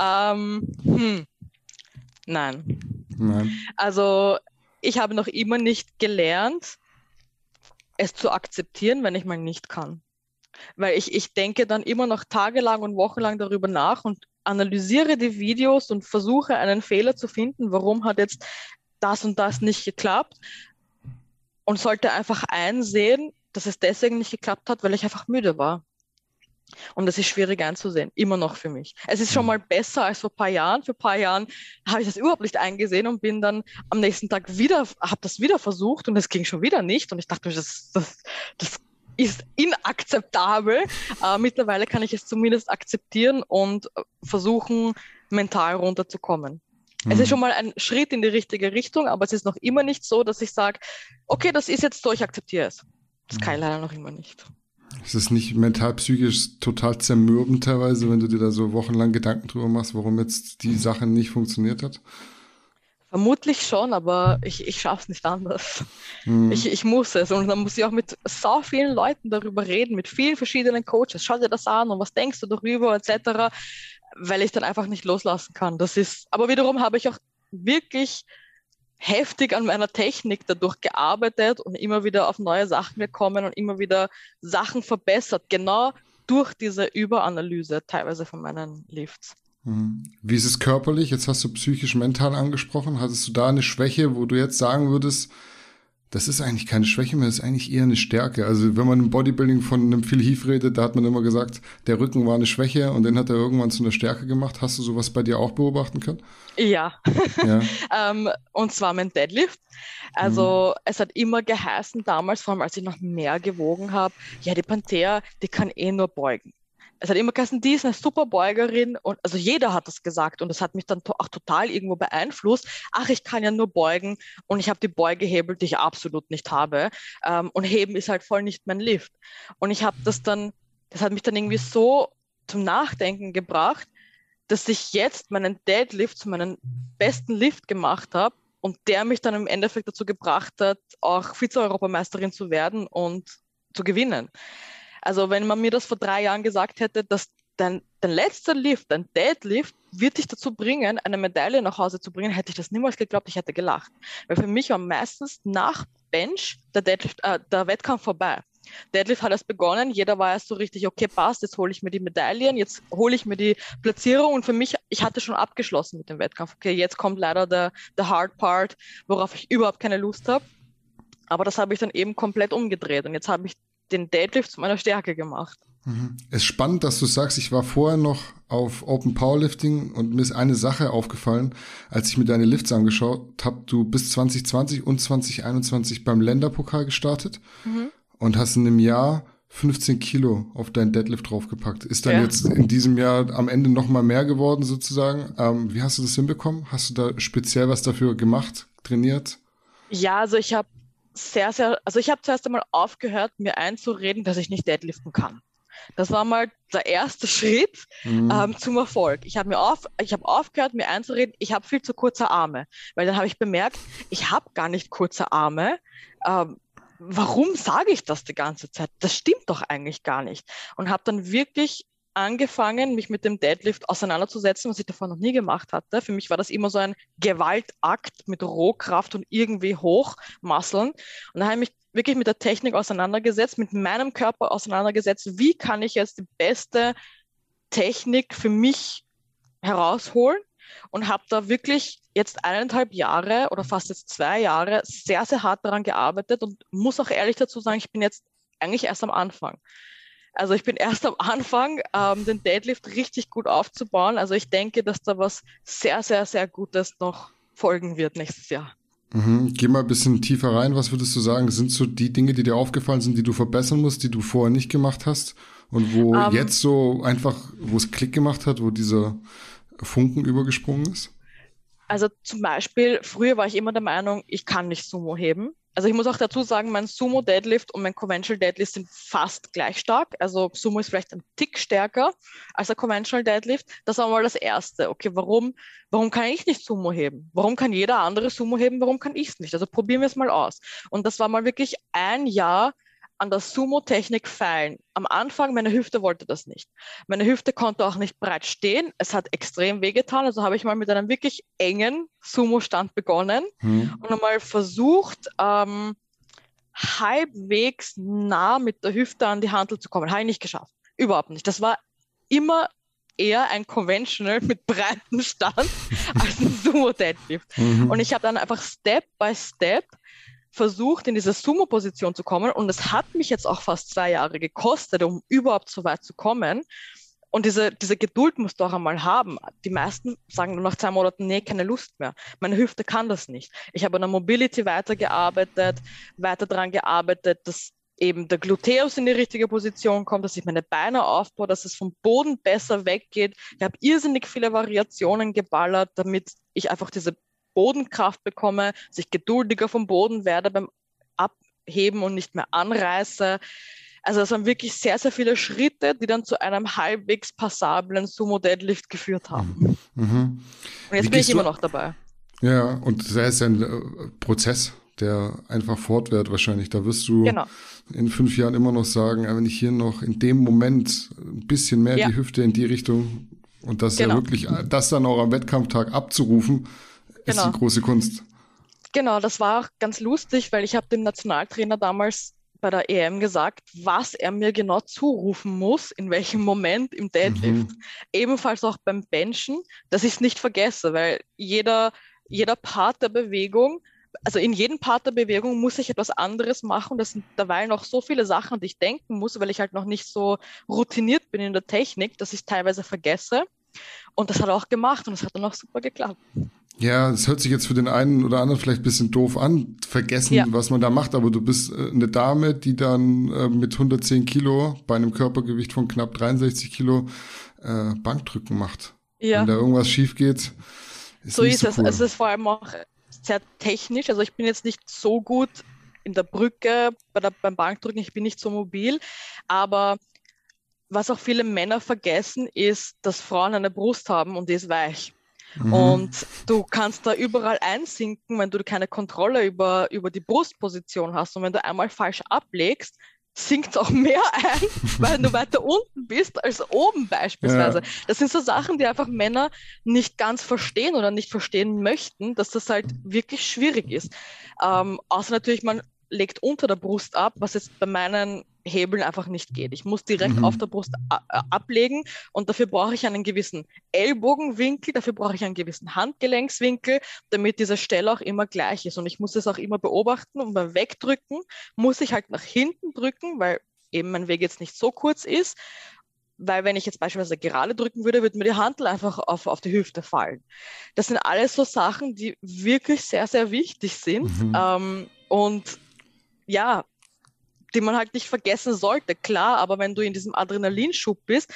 ähm, hm. Nein. Nein. Also ich habe noch immer nicht gelernt, es zu akzeptieren, wenn ich mal nicht kann. Weil ich, ich denke dann immer noch tagelang und wochenlang darüber nach und analysiere die Videos und versuche einen Fehler zu finden, warum hat jetzt das und das nicht geklappt und sollte einfach einsehen, dass es deswegen nicht geklappt hat, weil ich einfach müde war. Und das ist schwierig einzusehen, immer noch für mich. Es ist schon mhm. mal besser als vor ein paar Jahren. Vor ein paar Jahren habe ich das überhaupt nicht eingesehen und bin dann am nächsten Tag wieder, habe das wieder versucht und es ging schon wieder nicht. Und ich dachte, das, das, das ist inakzeptabel. Äh, mittlerweile kann ich es zumindest akzeptieren und versuchen, mental runterzukommen. Mhm. Es ist mhm. schon mal ein Schritt in die richtige Richtung, aber es ist noch immer nicht so, dass ich sage, okay, das ist jetzt so, ich akzeptiere es. Das kann ich leider noch immer nicht. Ist es nicht mental, psychisch total zermürbend teilweise, wenn du dir da so wochenlang Gedanken drüber machst, warum jetzt die Sache nicht funktioniert hat? Vermutlich schon, aber ich, ich schaffe es nicht anders. Mhm. Ich, ich muss es. Und dann muss ich auch mit so vielen Leuten darüber reden, mit vielen verschiedenen Coaches. Schau dir das an und was denkst du darüber, etc., weil ich dann einfach nicht loslassen kann. Das ist, aber wiederum habe ich auch wirklich heftig an meiner Technik dadurch gearbeitet und immer wieder auf neue Sachen gekommen und immer wieder Sachen verbessert, genau durch diese Überanalyse teilweise von meinen Lifts. Mhm. Wie ist es körperlich? Jetzt hast du psychisch-mental angesprochen. Hattest du da eine Schwäche, wo du jetzt sagen würdest, das ist eigentlich keine Schwäche mehr, das ist eigentlich eher eine Stärke. Also wenn man im Bodybuilding von einem Phil Heath redet, da hat man immer gesagt, der Rücken war eine Schwäche und den hat er irgendwann zu einer Stärke gemacht. Hast du sowas bei dir auch beobachten können? Ja, ja. ähm, und zwar mein Deadlift. Also mhm. es hat immer geheißen damals, vor allem als ich noch mehr gewogen habe, ja, die Panther, die kann eh nur beugen es hat immer geheißen, die ist eine super Beugerin und also jeder hat das gesagt und das hat mich dann to auch total irgendwo beeinflusst. Ach, ich kann ja nur beugen und ich habe die Beugehebel, die ich absolut nicht habe ähm, und heben ist halt voll nicht mein Lift. Und ich habe das dann, das hat mich dann irgendwie so zum Nachdenken gebracht, dass ich jetzt meinen Deadlift zu meinem besten Lift gemacht habe und der mich dann im Endeffekt dazu gebracht hat, auch Vize-Europameisterin zu werden und zu gewinnen. Also wenn man mir das vor drei Jahren gesagt hätte, dass dein, dein letzter Lift, dein Deadlift, wird dich dazu bringen, eine Medaille nach Hause zu bringen, hätte ich das niemals geglaubt, ich hätte gelacht. Weil für mich war meistens nach Bench der, Deadlift, äh, der Wettkampf vorbei. Deadlift hat erst begonnen, jeder war erst so richtig, okay, passt, jetzt hole ich mir die Medaillen, jetzt hole ich mir die Platzierung und für mich, ich hatte schon abgeschlossen mit dem Wettkampf. Okay, jetzt kommt leider der, der Hard Part, worauf ich überhaupt keine Lust habe. Aber das habe ich dann eben komplett umgedreht und jetzt habe ich den Deadlift zu meiner Stärke gemacht. Mhm. Es ist spannend, dass du sagst, ich war vorher noch auf Open Powerlifting und mir ist eine Sache aufgefallen, als ich mir deine Lifts angeschaut habe. Du bist 2020 und 2021 beim Länderpokal gestartet mhm. und hast in einem Jahr 15 Kilo auf deinen Deadlift draufgepackt. Ist dann ja. jetzt in diesem Jahr am Ende noch mal mehr geworden sozusagen. Ähm, wie hast du das hinbekommen? Hast du da speziell was dafür gemacht, trainiert? Ja, also ich habe sehr, sehr, also ich habe zuerst einmal aufgehört, mir einzureden, dass ich nicht deadliften kann. Das war mal der erste Schritt mhm. ähm, zum Erfolg. Ich habe mir auf, ich habe aufgehört, mir einzureden, ich habe viel zu kurze Arme, weil dann habe ich bemerkt, ich habe gar nicht kurze Arme. Ähm, warum sage ich das die ganze Zeit? Das stimmt doch eigentlich gar nicht. Und habe dann wirklich angefangen, mich mit dem Deadlift auseinanderzusetzen, was ich davor noch nie gemacht hatte. Für mich war das immer so ein Gewaltakt mit Rohkraft und irgendwie hochmasseln. Und da habe ich mich wirklich mit der Technik auseinandergesetzt, mit meinem Körper auseinandergesetzt. Wie kann ich jetzt die beste Technik für mich herausholen? Und habe da wirklich jetzt eineinhalb Jahre oder fast jetzt zwei Jahre sehr, sehr hart daran gearbeitet und muss auch ehrlich dazu sagen, ich bin jetzt eigentlich erst am Anfang. Also ich bin erst am Anfang, ähm, den Deadlift richtig gut aufzubauen. Also ich denke, dass da was sehr, sehr, sehr Gutes noch folgen wird nächstes Jahr. Mhm. Geh mal ein bisschen tiefer rein. Was würdest du sagen? Sind so die Dinge, die dir aufgefallen sind, die du verbessern musst, die du vorher nicht gemacht hast? Und wo um, ähm. jetzt so einfach, wo es Klick gemacht hat, wo dieser Funken übergesprungen ist? Also zum Beispiel, früher war ich immer der Meinung, ich kann nicht Sumo heben also ich muss auch dazu sagen, mein Sumo Deadlift und mein Conventional Deadlift sind fast gleich stark. Also Sumo ist vielleicht ein Tick stärker als der Conventional Deadlift. Das war mal das Erste. Okay, warum, warum kann ich nicht Sumo heben? Warum kann jeder andere Sumo heben? Warum kann ich es nicht? Also probieren wir es mal aus. Und das war mal wirklich ein Jahr an der Sumo-Technik feilen. Am Anfang, meine Hüfte wollte das nicht. Meine Hüfte konnte auch nicht breit stehen. Es hat extrem wehgetan. Also habe ich mal mit einem wirklich engen Sumo-Stand begonnen hm. und einmal versucht, ähm, halbwegs nah mit der Hüfte an die Handel zu kommen. Habe ich nicht geschafft. Überhaupt nicht. Das war immer eher ein Conventional mit breitem Stand als ein Sumo-Deadlift. Mhm. Und ich habe dann einfach Step by Step versucht, in diese Sumo-Position zu kommen. Und es hat mich jetzt auch fast zwei Jahre gekostet, um überhaupt so weit zu kommen. Und diese, diese Geduld musst du auch einmal haben. Die meisten sagen nach zwei Monaten, nee, keine Lust mehr. Meine Hüfte kann das nicht. Ich habe an der Mobility weitergearbeitet, weiter daran gearbeitet, dass eben der Gluteus in die richtige Position kommt, dass ich meine Beine aufbaue, dass es vom Boden besser weggeht. Ich habe irrsinnig viele Variationen geballert, damit ich einfach diese Bodenkraft bekomme, dass ich geduldiger vom Boden werde beim Abheben und nicht mehr anreiße. Also es waren wirklich sehr, sehr viele Schritte, die dann zu einem halbwegs passablen Sumo Deadlift geführt haben. Mhm. mhm. Und jetzt Wie bin ich immer noch dabei. Ja, und das ist ein äh, Prozess, der einfach fortwährt wahrscheinlich. Da wirst du genau. in fünf Jahren immer noch sagen, wenn ich hier noch in dem Moment ein bisschen mehr ja. die Hüfte in die Richtung und das genau. ja wirklich, das dann auch am Wettkampftag abzurufen, genau. ist die große Kunst. Genau, das war auch ganz lustig, weil ich habe dem Nationaltrainer damals bei der EM gesagt, was er mir genau zurufen muss, in welchem Moment im Deadlift. Mhm. Ebenfalls auch beim Benchen, dass ich es nicht vergesse, weil jeder, jeder Part der Bewegung, also in jedem Part der Bewegung muss ich etwas anderes machen. Das sind derweil noch so viele Sachen, an die ich denken muss, weil ich halt noch nicht so routiniert bin in der Technik, dass ich es teilweise vergesse. Und das hat er auch gemacht und es hat dann auch super geklappt. Ja, es hört sich jetzt für den einen oder anderen vielleicht ein bisschen doof an, vergessen, ja. was man da macht, aber du bist äh, eine Dame, die dann äh, mit 110 Kilo bei einem Körpergewicht von knapp 63 Kilo äh, Bankdrücken macht. Ja. Wenn da irgendwas schief geht, ist So ist so es. Cool. Es ist vor allem auch sehr technisch. Also ich bin jetzt nicht so gut in der Brücke bei der, beim Bankdrücken, ich bin nicht so mobil, aber was auch viele Männer vergessen, ist, dass Frauen eine Brust haben und die ist weich. Mhm. Und du kannst da überall einsinken, wenn du keine Kontrolle über, über die Brustposition hast. Und wenn du einmal falsch ablegst, sinkt auch mehr ein, weil du weiter unten bist als oben beispielsweise. Ja. Das sind so Sachen, die einfach Männer nicht ganz verstehen oder nicht verstehen möchten, dass das halt wirklich schwierig ist. Ähm, außer natürlich, man legt unter der Brust ab, was jetzt bei meinen Hebeln einfach nicht geht. Ich muss direkt mhm. auf der Brust äh, ablegen und dafür brauche ich einen gewissen Ellbogenwinkel, dafür brauche ich einen gewissen Handgelenkswinkel, damit diese Stelle auch immer gleich ist. Und ich muss es auch immer beobachten und beim Wegdrücken muss ich halt nach hinten drücken, weil eben mein Weg jetzt nicht so kurz ist. Weil wenn ich jetzt beispielsweise gerade drücken würde, würde mir die Handel einfach auf, auf die Hüfte fallen. Das sind alles so Sachen, die wirklich sehr, sehr wichtig sind. Mhm. Ähm, und ja, die man halt nicht vergessen sollte, klar, aber wenn du in diesem Adrenalinschub bist,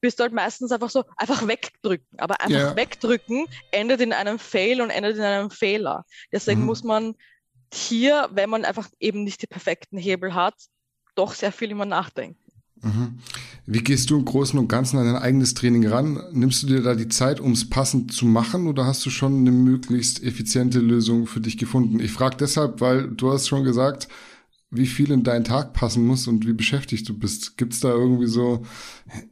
bist du halt meistens einfach so, einfach wegdrücken. Aber einfach yeah. wegdrücken endet in einem Fail und endet in einem Fehler. Deswegen mhm. muss man hier, wenn man einfach eben nicht die perfekten Hebel hat, doch sehr viel immer nachdenken. Mhm. Wie gehst du im Großen und Ganzen an dein eigenes Training ran? Nimmst du dir da die Zeit, um es passend zu machen oder hast du schon eine möglichst effiziente Lösung für dich gefunden? Ich frage deshalb, weil du hast schon gesagt, wie viel in deinen Tag passen muss und wie beschäftigt du bist. Gibt es da irgendwie so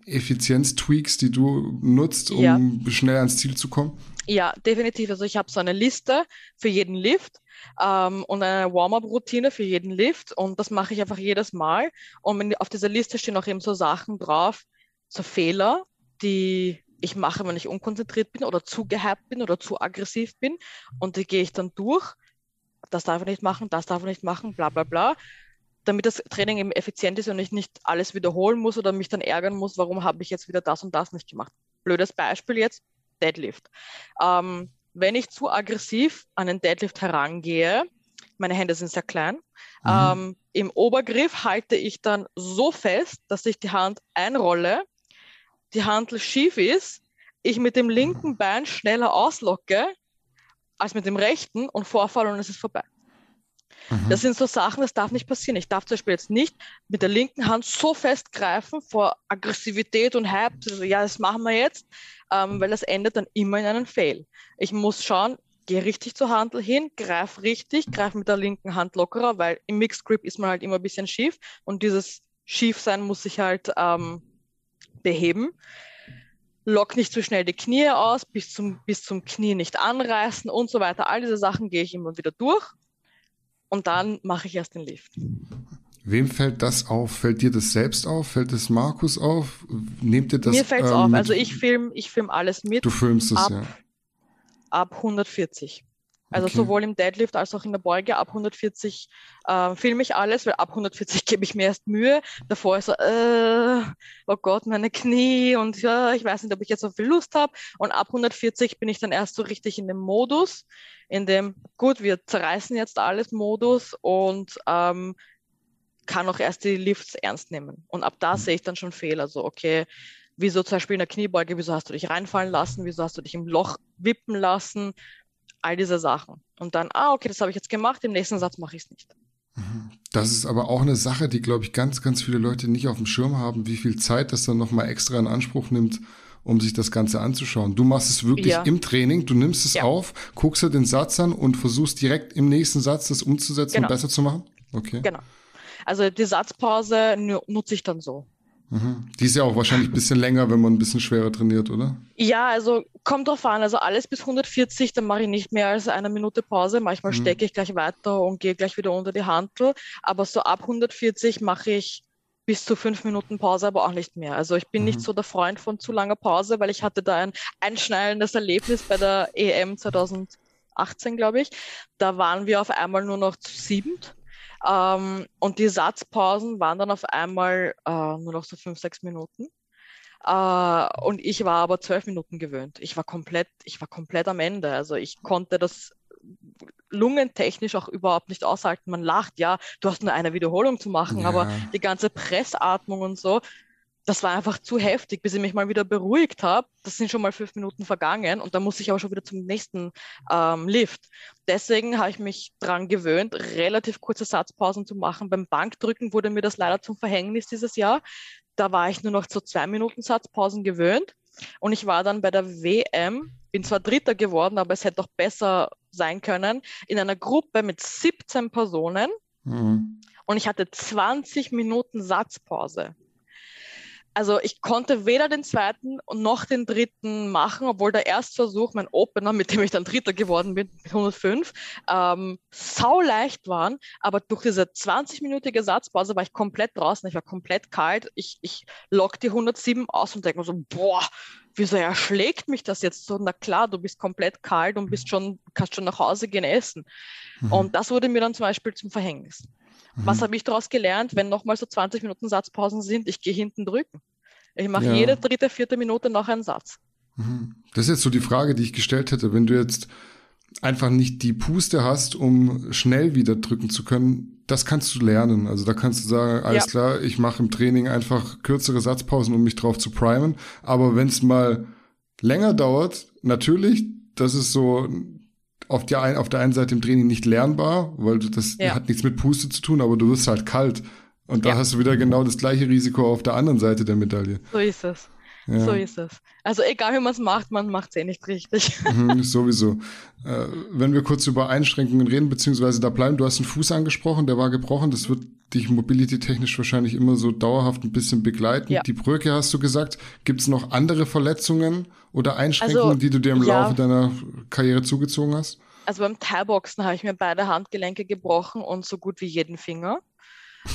Effizienz-Tweaks, die du nutzt, um ja. schnell ans Ziel zu kommen? Ja, definitiv. Also ich habe so eine Liste für jeden Lift ähm, und eine Warm-up-Routine für jeden Lift und das mache ich einfach jedes Mal. Und auf dieser Liste stehen auch eben so Sachen drauf, so Fehler, die ich mache, wenn ich unkonzentriert bin oder zu gehypt bin oder zu aggressiv bin und die gehe ich dann durch das darf er nicht machen, das darf er nicht machen, bla bla bla, damit das Training eben effizient ist und ich nicht alles wiederholen muss oder mich dann ärgern muss, warum habe ich jetzt wieder das und das nicht gemacht. Blödes Beispiel jetzt, Deadlift. Ähm, wenn ich zu aggressiv an den Deadlift herangehe, meine Hände sind sehr klein, mhm. ähm, im Obergriff halte ich dann so fest, dass ich die Hand einrolle, die Handel schief ist, ich mit dem linken Bein schneller auslocke als mit dem rechten und vorfallen und es ist vorbei. Das sind so Sachen, das darf nicht passieren. Ich darf zum Beispiel jetzt nicht mit der linken Hand so fest greifen vor Aggressivität und Hype, also, ja, das machen wir jetzt, ähm, weil das endet dann immer in einem Fail. Ich muss schauen, gehe richtig zur Handel hin, greif richtig, greif mit der linken Hand lockerer, weil im Mixed Grip ist man halt immer ein bisschen schief und dieses Schiefsein muss sich halt ähm, beheben. Lock nicht zu schnell die Knie aus, bis zum, bis zum Knie nicht anreißen und so weiter. All diese Sachen gehe ich immer wieder durch und dann mache ich erst den Lift. Wem fällt das auf? Fällt dir das selbst auf? Fällt es Markus auf? Nehmt ihr das? Mir fällt es ähm, auf. Also ich film, ich film alles mit Du filmst es, ab, ja. ab 140. Also Okay. sowohl im Deadlift als auch in der Beuge ab 140 äh, filme ich alles, weil ab 140 gebe ich mir erst Mühe. Davor ist so, äh, oh Gott, meine Knie und ja, ich weiß nicht, ob ich jetzt so viel Lust habe. Und ab 140 bin ich dann erst so richtig in dem Modus, in dem, gut, wir zerreißen jetzt alles Modus und ähm, kann auch erst die Lifts ernst nehmen. Und ab da sehe ich dann schon Fehler. So, okay, wieso zum Beispiel in der Kniebeuge, wieso hast du dich reinfallen lassen, wieso hast du dich im Loch wippen lassen, all diese Sachen. Und dann, ah, okay, das habe ich jetzt gemacht, im nächsten Satz mache ich es nicht. Das ist aber auch eine Sache, die, glaube ich, ganz, ganz viele Leute nicht auf dem Schirm haben, wie viel Zeit das dann nochmal extra in Anspruch nimmt, um sich das Ganze anzuschauen. Du machst es wirklich Ja. im Training, du nimmst es Ja. auf, guckst dir den Satz an und versuchst direkt im nächsten Satz das umzusetzen Genau. und besser zu machen? Okay. Genau. Also die Satzpause nu- nutze ich dann so. Mhm. Die ist ja auch wahrscheinlich ein bisschen länger, wenn man ein bisschen schwerer trainiert, oder? Ja, also kommt drauf an. Also alles bis 140, dann mache ich nicht mehr als eine Minute Pause. Manchmal Mhm. stecke ich gleich weiter und gehe gleich wieder unter die Hantel. Aber so ab 140 mache ich bis zu fünf Minuten Pause, aber auch nicht mehr. Also ich bin nicht so der Freund von zu langer Pause, weil ich hatte da ein einschneidendes Erlebnis bei der EM 2018, glaube ich. Da waren wir auf einmal nur noch zu siebend. Ähm, und die Satzpausen waren dann auf einmal äh, nur noch so fünf, sechs Minuten. Äh, und ich war aber zwölf Minuten gewöhnt. Ich war komplett, ich war komplett am Ende. Also ich konnte das lungentechnisch auch überhaupt nicht aushalten. Man lacht, ja, du hast nur eine Wiederholung zu machen, Ja. aber die ganze Pressatmung und so, das war einfach zu heftig, bis ich mich mal wieder beruhigt habe. Das sind schon mal fünf Minuten vergangen und dann muss ich aber schon wieder zum nächsten ähm, Lift. Deswegen habe ich mich dran gewöhnt, relativ kurze Satzpausen zu machen. Beim Bankdrücken wurde mir das leider zum Verhängnis dieses Jahr. Da war ich nur noch zu zwei Minuten Satzpausen gewöhnt. Und ich war dann bei der WM, bin zwar Dritter geworden, aber es hätte doch besser sein können, in einer Gruppe mit 17 Personen Mhm. und ich hatte 20 Minuten Satzpause. Also ich konnte weder den zweiten noch den dritten machen, obwohl der Erstversuch, mein Opener, mit dem ich dann Dritter geworden bin, mit 105, ähm, sau leicht waren. Aber durch diese 20-minütige Satzpause war ich komplett draußen. Ich war komplett kalt. Ich, ich lock die 107 aus und denke mir so, boah, wieso erschlägt mich das jetzt so? Na klar, du bist komplett kalt und bist schon, kannst schon nach Hause gehen essen. Und das wurde mir dann zum Beispiel zum Verhängnis. Was habe ich daraus gelernt, wenn nochmal so 20 Minuten Satzpausen sind? Ich gehe hinten drücken. Ich mache Ja. jede dritte, vierte Minute noch einen Satz. Mhm. Das ist jetzt so die Frage, die ich gestellt hätte. Wenn du jetzt einfach nicht die Puste hast, um schnell wieder drücken zu können, das kannst du lernen. Also da kannst du sagen, alles Ja. klar, ich mache im Training einfach kürzere Satzpausen, um mich drauf zu primen. Aber wenn es mal länger dauert, natürlich, das ist so auf der, ein, auf der einen Seite im Training nicht lernbar, weil das Ja. hat nichts mit Puste zu tun, aber du wirst halt kalt. Und da Ja. hast du wieder genau das gleiche Risiko auf der anderen Seite der Medaille. So ist es. Ja. So ist es. Also egal wie man es macht, man macht es eh nicht richtig. Mhm, sowieso. Äh, wenn wir kurz über Einschränkungen reden, beziehungsweise da bleiben, du hast einen Fuß angesprochen, der war gebrochen, das wird dich mobility-technisch wahrscheinlich immer so dauerhaft ein bisschen begleiten. Ja. Die Brücke hast du gesagt. Gibt es noch andere Verletzungen oder Einschränkungen, Also, die du dir im ja. Laufe deiner Karriere zugezogen hast? Also beim Thai-Boxen habe ich mir beide Handgelenke gebrochen und so gut wie jeden Finger.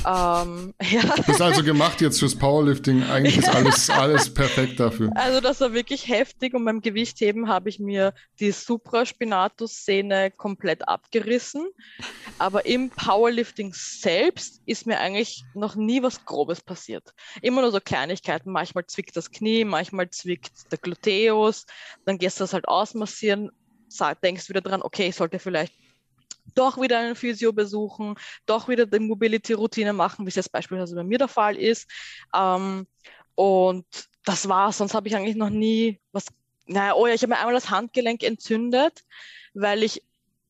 Ähm, ja. Bist also gemacht jetzt fürs Powerlifting. Eigentlich ist alles, alles perfekt dafür. Also das war wirklich heftig und beim Gewichtheben habe ich mir die Supraspinatus-Szene komplett abgerissen. Aber im Powerlifting selbst ist mir eigentlich noch nie was Grobes passiert. Immer nur so Kleinigkeiten. Manchmal zwickt das Knie, manchmal zwickt der Gluteus. Dann gehst du das halt ausmassieren, denkst wieder dran, okay, ich sollte vielleicht doch wieder einen Physio besuchen, doch wieder die Mobility-Routine machen, wie es jetzt beispielsweise bei mir der Fall ist. Ähm, und das war sonst habe ich eigentlich noch nie was. Naja, oh ja, ich habe mir einmal das Handgelenk entzündet, weil ich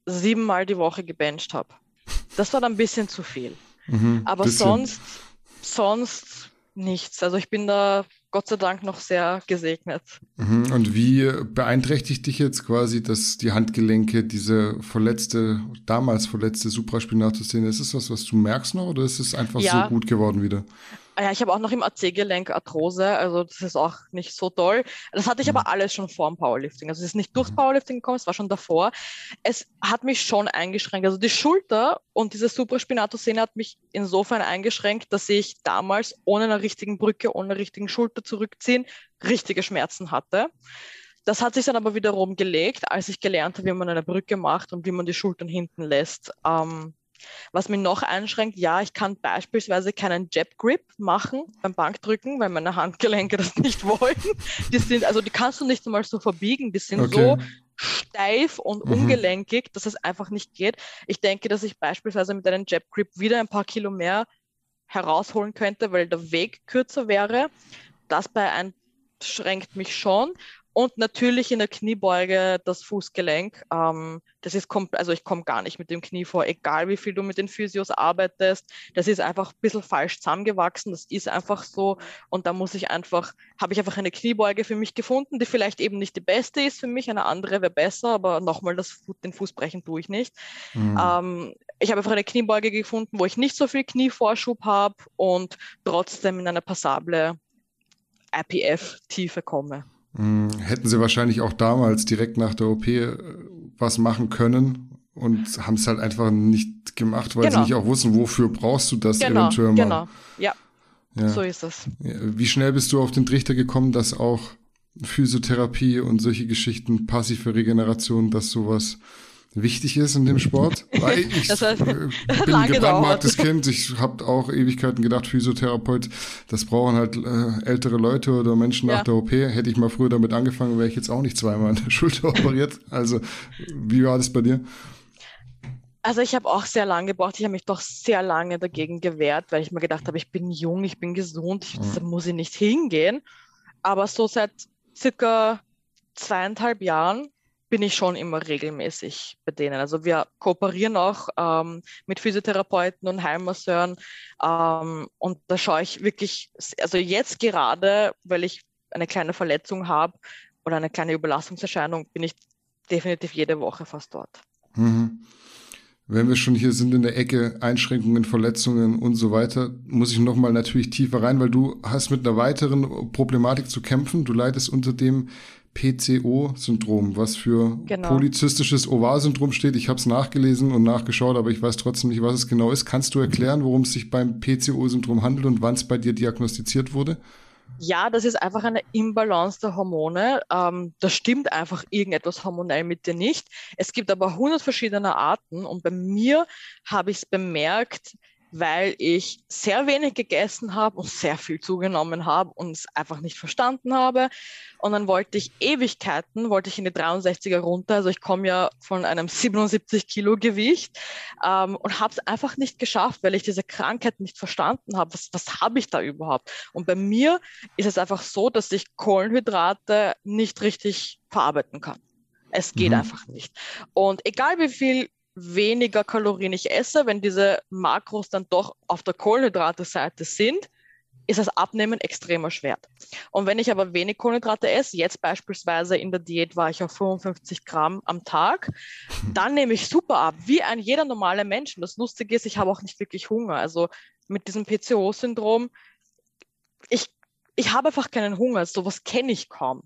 siebenmal die Woche gebencht habe. Das war dann ein bisschen zu viel. Mhm, Aber bisschen. sonst, sonst nichts. Also ich bin da Gott sei Dank noch sehr gesegnet. Mhm. Und wie beeinträchtigt dich jetzt quasi, dass die Handgelenke, diese verletzte, damals verletzte Supraspinatus-Szene, ist es was, was du merkst noch oder ist es einfach Ja. so gut geworden wieder? Ah Ja, ich habe auch noch im AC-Gelenk Arthrose, also das ist auch nicht so toll. Das hatte ich aber alles schon vor dem Powerlifting. Also es ist nicht durchs Powerlifting gekommen, es war schon davor. Es hat mich schon eingeschränkt. Also die Schulter und diese Supraspinatus-Szene hat mich insofern eingeschränkt, dass ich damals ohne eine richtigen Brücke, ohne eine richtigen Schulter zurückziehen, richtige Schmerzen hatte. Das hat sich dann aber wiederum gelegt, als ich gelernt habe, wie man eine Brücke macht und wie man die Schultern hinten lässt. Ähm, was mich noch einschränkt, ja, ich kann beispielsweise keinen Jab Grip machen beim Bankdrücken, weil meine Handgelenke das nicht wollen. Die sind, also die kannst du nicht einmal so verbiegen, die sind Okay. so steif und Mhm. ungelenkig, dass es einfach nicht geht. Ich denke, dass ich beispielsweise mit einem Jab Grip wieder ein paar Kilo mehr herausholen könnte, weil der Weg kürzer wäre. Das beeinschränkt mich schon. Und natürlich in der Kniebeuge das Fußgelenk. Ähm, das ist also ich komme gar nicht mit dem Knie vor, egal wie viel du mit den Physios arbeitest. Das ist einfach ein bisschen falsch zusammengewachsen. Das ist einfach so. Und da muss ich einfach, habe ich einfach eine Kniebeuge für mich gefunden, die vielleicht eben nicht die beste ist für mich. Eine andere wäre besser, aber nochmal das, den Fuß brechen tue ich nicht. Mhm. Ähm, ich habe einfach eine Kniebeuge gefunden, wo ich nicht so viel Knievorschub habe und trotzdem in eine passable IPF-Tiefe komme. Mhm. Hätten sie wahrscheinlich auch damals direkt nach der OP äh, was machen können und haben es halt einfach nicht gemacht, weil sie Genau. nicht auch wussten, wofür brauchst du das Genau, eventuell mal. genau. Ja, Ja. so ist es. Wie schnell bist du auf den Trichter gekommen, dass auch Physiotherapie und solche Geschichten, passive Regeneration, dass sowas wichtig ist in dem Sport? Weil ich Das äh, bin ein gebrandmarktes Kind. Ich habe auch Ewigkeiten gedacht, Physiotherapeut, das brauchen halt äh, ältere Leute oder Menschen nach Ja. der OP. Hätte ich mal früher damit angefangen, wäre ich jetzt auch nicht zweimal an der Schulter operiert. Also, wie war das bei dir? Also ich habe auch sehr lange gebraucht. Ich habe mich doch sehr lange dagegen gewehrt, weil ich mir gedacht habe, ich bin jung, ich bin gesund, ich, da muss ich nicht hingehen. Aber so seit circa zweieinhalb Jahren bin ich schon immer regelmäßig bei denen. Also wir kooperieren auch ähm, mit Physiotherapeuten und Heilmasseuren. Ähm, und da schaue ich wirklich, also jetzt gerade, weil ich eine kleine Verletzung habe oder eine kleine Überlastungserscheinung, bin ich definitiv jede Woche fast dort. Mhm. Wenn wir schon hier sind in der Ecke Einschränkungen, Verletzungen und so weiter, muss ich nochmal natürlich tiefer rein, weil du hast mit einer weiteren Problematik zu kämpfen. Du leidest unter dem PCO-Syndrom, was für Genau. polyzystisches Ovar-Syndrom steht. Ich habe es nachgelesen und nachgeschaut, aber ich weiß trotzdem nicht, was es genau ist. Kannst du erklären, worum es sich beim PCO-Syndrom handelt und wann es bei dir diagnostiziert wurde? Ja, das ist einfach eine Imbalance der Hormone. Ähm, da stimmt einfach irgendetwas hormonell mit dir nicht. Es gibt aber hundert verschiedene Arten und bei mir habe ich es bemerkt, weil ich sehr wenig gegessen habe und sehr viel zugenommen habe und es einfach nicht verstanden habe. Und dann wollte ich Ewigkeiten, wollte ich in die 63er runter. Also ich komme ja von einem 77 Kilo Gewicht ähm, und habe es einfach nicht geschafft, weil ich diese Krankheit nicht verstanden habe. Was, was habe ich da überhaupt? Und bei mir ist es einfach so, dass ich Kohlenhydrate nicht richtig verarbeiten kann. Es geht Mhm. einfach nicht. Und egal wie viel weniger Kalorien ich esse, wenn diese Makros dann doch auf der Kohlenhydrate-Seite sind, ist das Abnehmen extremer schwer. Und wenn ich aber wenig Kohlenhydrate esse, jetzt beispielsweise in der Diät war ich auf 55 Gramm am Tag, dann nehme ich super ab, wie ein jeder normale Mensch. Und das Lustige ist, ich habe auch nicht wirklich Hunger. Also mit diesem PCO-Syndrom, ich, ich habe einfach keinen Hunger. Sowas kenne ich kaum.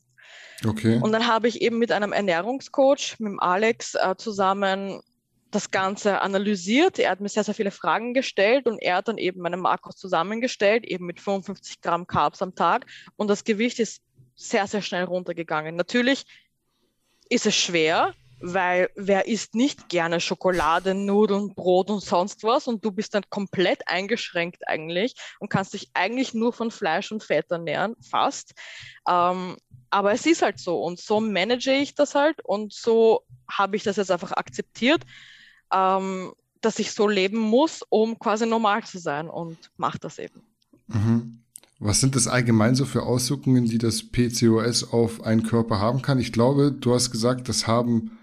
Okay. Und dann habe ich eben mit einem Ernährungscoach, mit dem Alex, äh, zusammen das Ganze analysiert. Er hat mir sehr, sehr viele Fragen gestellt und er hat dann eben meine Makros zusammengestellt, eben mit 55 Gramm Carbs am Tag. Und das Gewicht ist sehr, sehr schnell runtergegangen. Natürlich ist es schwer, weil wer isst nicht gerne Schokolade, Nudeln, Brot und sonst was und du bist dann komplett eingeschränkt eigentlich und kannst dich eigentlich nur von Fleisch und Fett ernähren, fast. Ähm, aber es ist halt so und so manage ich das halt und so habe ich das jetzt einfach akzeptiert, ähm, dass ich so leben muss, um quasi normal zu sein und mache das eben. Mhm. Was sind das allgemein so für Auswirkungen, die das PCOS auf einen Körper haben kann? Ich glaube, du hast gesagt, das haben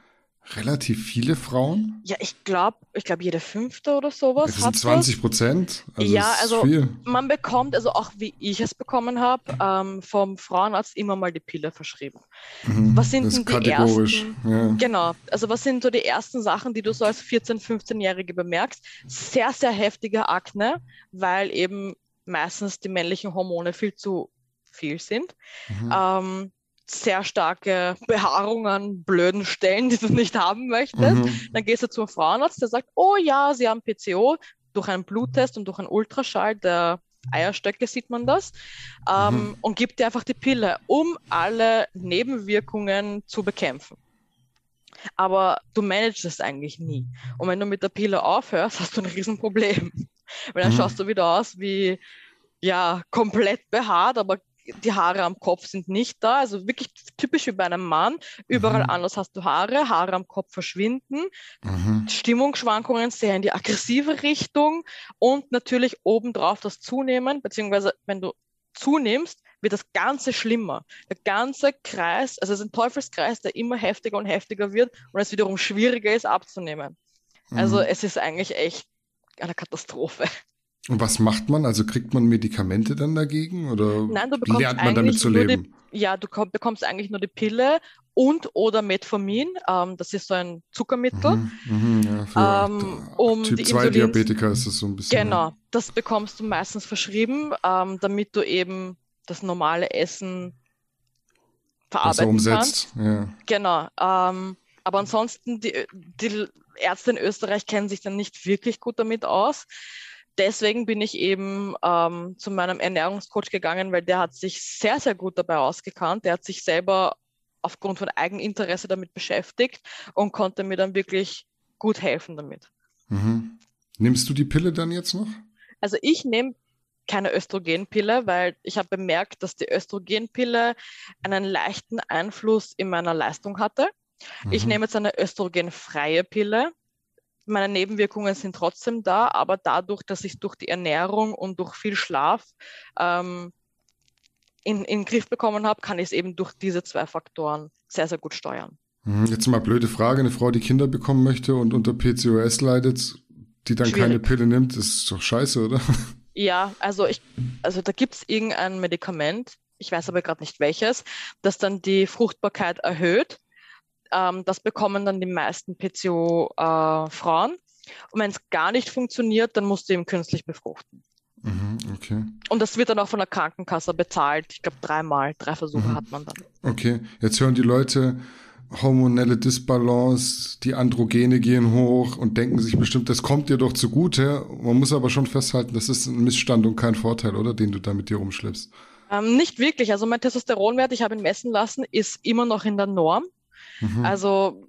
relativ viele Frauen. Ja, ich glaube, ich glaube, jede fünfte oder sowas. Das sind 20 Prozent. Also ja, also viel. man bekommt, also auch wie ich es bekommen habe, ähm, vom Frauenarzt immer mal die Pille verschrieben. Mhm, was sind denn die ersten? Ja. Genau, also was sind so die ersten Sachen, die du so als 14-, 15-Jährige bemerkst? Sehr, sehr heftige Akne, weil eben meistens die männlichen Hormone viel zu viel sind. Mhm. Ähm, sehr starke Behaarungen, blöden Stellen, die du nicht haben möchtest. Mhm. Dann gehst du zum Frauenarzt, der sagt, oh ja, sie haben PCO. Durch einen Bluttest und durch einen Ultraschall der Eierstöcke sieht man das. Ähm, mhm. Und gibt dir einfach die Pille, um alle Nebenwirkungen zu bekämpfen. Aber du managst es eigentlich nie. Und wenn du mit der Pille aufhörst, hast du ein Riesenproblem. Weil dann mhm. schaust du wieder aus wie ja, komplett behaart, aber die Haare am Kopf sind nicht da. Also wirklich typisch wie bei einem Mann. Überall mhm. anders hast du Haare, Haare am Kopf verschwinden, mhm. Stimmungsschwankungen sehr in die aggressive Richtung und natürlich obendrauf das Zunehmen, beziehungsweise wenn du zunimmst, wird das Ganze schlimmer. Der ganze Kreis, also es ist ein Teufelskreis, der immer heftiger und heftiger wird und es wiederum schwieriger ist abzunehmen. Also mhm. Also es ist eigentlich echt eine Katastrophe. Und was macht man? Also kriegt man Medikamente dann dagegen oder Nein, du bekommst lernt man damit zu leben? Die, ja, du bekommst eigentlich nur die Pille und oder Metformin. Ähm, das ist so ein Zuckermittel. Mhm, mh, ja, ähm, um Typ 2 Diabetiker ist das so ein bisschen. Genau, das bekommst du meistens verschrieben, ähm, damit du eben das normale Essen verarbeiten kannst. Ja. Genau. Ähm, aber ansonsten, die, die Ärzte in Österreich kennen sich dann nicht wirklich gut damit aus deswegen bin ich eben ähm, zu meinem Ernährungscoach gegangen, weil der hat sich sehr, sehr gut dabei ausgekannt. Der hat sich selber aufgrund von Eigeninteresse damit beschäftigt und konnte mir dann wirklich gut helfen damit. Mhm. Nimmst du die Pille dann jetzt noch? Also ich nehme keine Östrogenpille, weil ich habe bemerkt, dass die Östrogenpille einen leichten Einfluss in meiner Leistung hatte. Mhm. Ich nehme jetzt eine östrogenfreie Pille meine Nebenwirkungen sind trotzdem da, aber dadurch, dass ich durch die Ernährung und durch viel Schlaf ähm, in, in den Griff bekommen habe, kann ich es eben durch diese zwei Faktoren sehr, sehr gut steuern. Mhm, jetzt mal blöde Frage, eine Frau, die Kinder bekommen möchte und unter PCOS leidet, die dann Schwierig. keine Pille nimmt, ist doch scheiße, oder? Ja, also ich, also da gibt es irgendein Medikament, ich weiß aber gerade nicht welches, das dann die Fruchtbarkeit erhöht ähm, das bekommen dann die meisten PCO-Frauen. Äh, und wenn es gar nicht funktioniert, dann musst du eben künstlich befruchten. Mhm, okay. Und das wird dann auch von der Krankenkasse bezahlt. Ich glaube, dreimal, drei Versuche mhm. hat man dann. Okay, jetzt hören die Leute hormonelle Disbalance, die Androgene gehen hoch und denken sich bestimmt, das kommt dir doch zugute. Man muss aber schon festhalten, das ist ein Missstand und kein Vorteil, oder? Den du da mit dir rumschleppst. Ähm, nicht wirklich. Also mein Testosteronwert, ich habe ihn messen lassen, ist immer noch in der Norm. Mhm. Also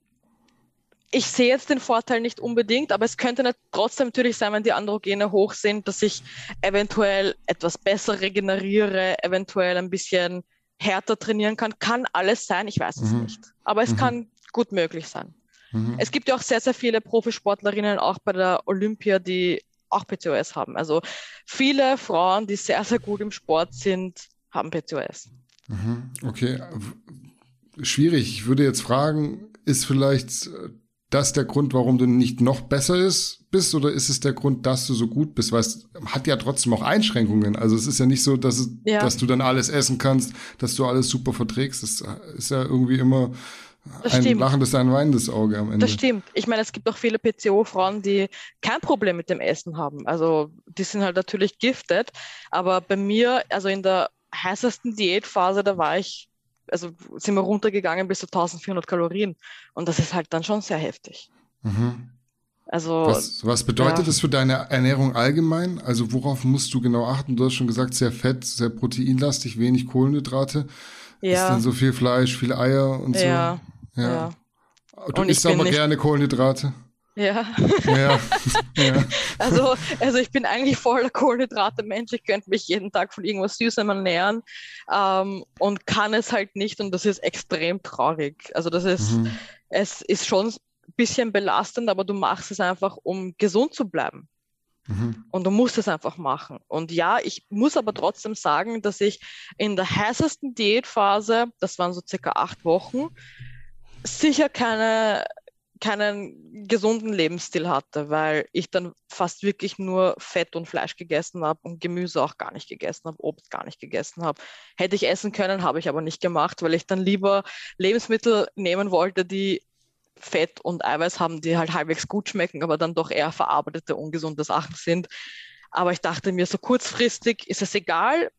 ich sehe jetzt den Vorteil nicht unbedingt, aber es könnte trotzdem natürlich sein, wenn die Androgene hoch sind, dass ich eventuell etwas besser regeneriere, eventuell ein bisschen härter trainieren kann. Kann alles sein, ich weiß es mhm. nicht. Aber es mhm. kann gut möglich sein. Mhm. Es gibt ja auch sehr, sehr viele Profisportlerinnen, auch bei der Olympia, die auch PCOS haben. Also viele Frauen, die sehr, sehr gut im Sport sind, haben PCOS. Mhm. Okay schwierig. Ich würde jetzt fragen, ist vielleicht äh, das der Grund, warum du nicht noch besser ist, bist oder ist es der Grund, dass du so gut bist? Weil es hat ja trotzdem auch Einschränkungen. Also es ist ja nicht so, dass, es, ja. dass du dann alles essen kannst, dass du alles super verträgst. Das ist ja irgendwie immer das ein stimmt. lachendes, ein weinendes Auge am Ende. Das stimmt. Ich meine, es gibt auch viele PCO-Frauen, die kein Problem mit dem Essen haben. Also die sind halt natürlich giftet. Aber bei mir, also in der heißesten Diätphase, da war ich also sind wir runtergegangen bis zu 1400 Kalorien. Und das ist halt dann schon sehr heftig. Mhm. Also, was, was bedeutet ja. das für deine Ernährung allgemein? Also worauf musst du genau achten? Du hast schon gesagt, sehr fett, sehr proteinlastig, wenig Kohlenhydrate. Ja. Ist dann so viel Fleisch, viel Eier und so? Ja. ja. ja. Du und isst aber gerne Kohlenhydrate? Ja. Ja. ja. Also, also ich bin eigentlich voller Kohlenhydrate-Mensch. Ich könnte mich jeden Tag von irgendwas Süßem ernähren ähm, und kann es halt nicht und das ist extrem traurig. Also das ist, mhm. es ist schon ein bisschen belastend, aber du machst es einfach, um gesund zu bleiben. Mhm. Und du musst es einfach machen. Und ja, ich muss aber trotzdem sagen, dass ich in der heißesten Diätphase, das waren so circa acht Wochen, sicher keine keinen gesunden Lebensstil hatte, weil ich dann fast wirklich nur Fett und Fleisch gegessen habe und Gemüse auch gar nicht gegessen habe, Obst gar nicht gegessen habe. Hätte ich essen können, habe ich aber nicht gemacht, weil ich dann lieber Lebensmittel nehmen wollte, die Fett und Eiweiß haben, die halt halbwegs gut schmecken, aber dann doch eher verarbeitete, ungesunde Sachen sind. Aber ich dachte mir, so kurzfristig ist es egal.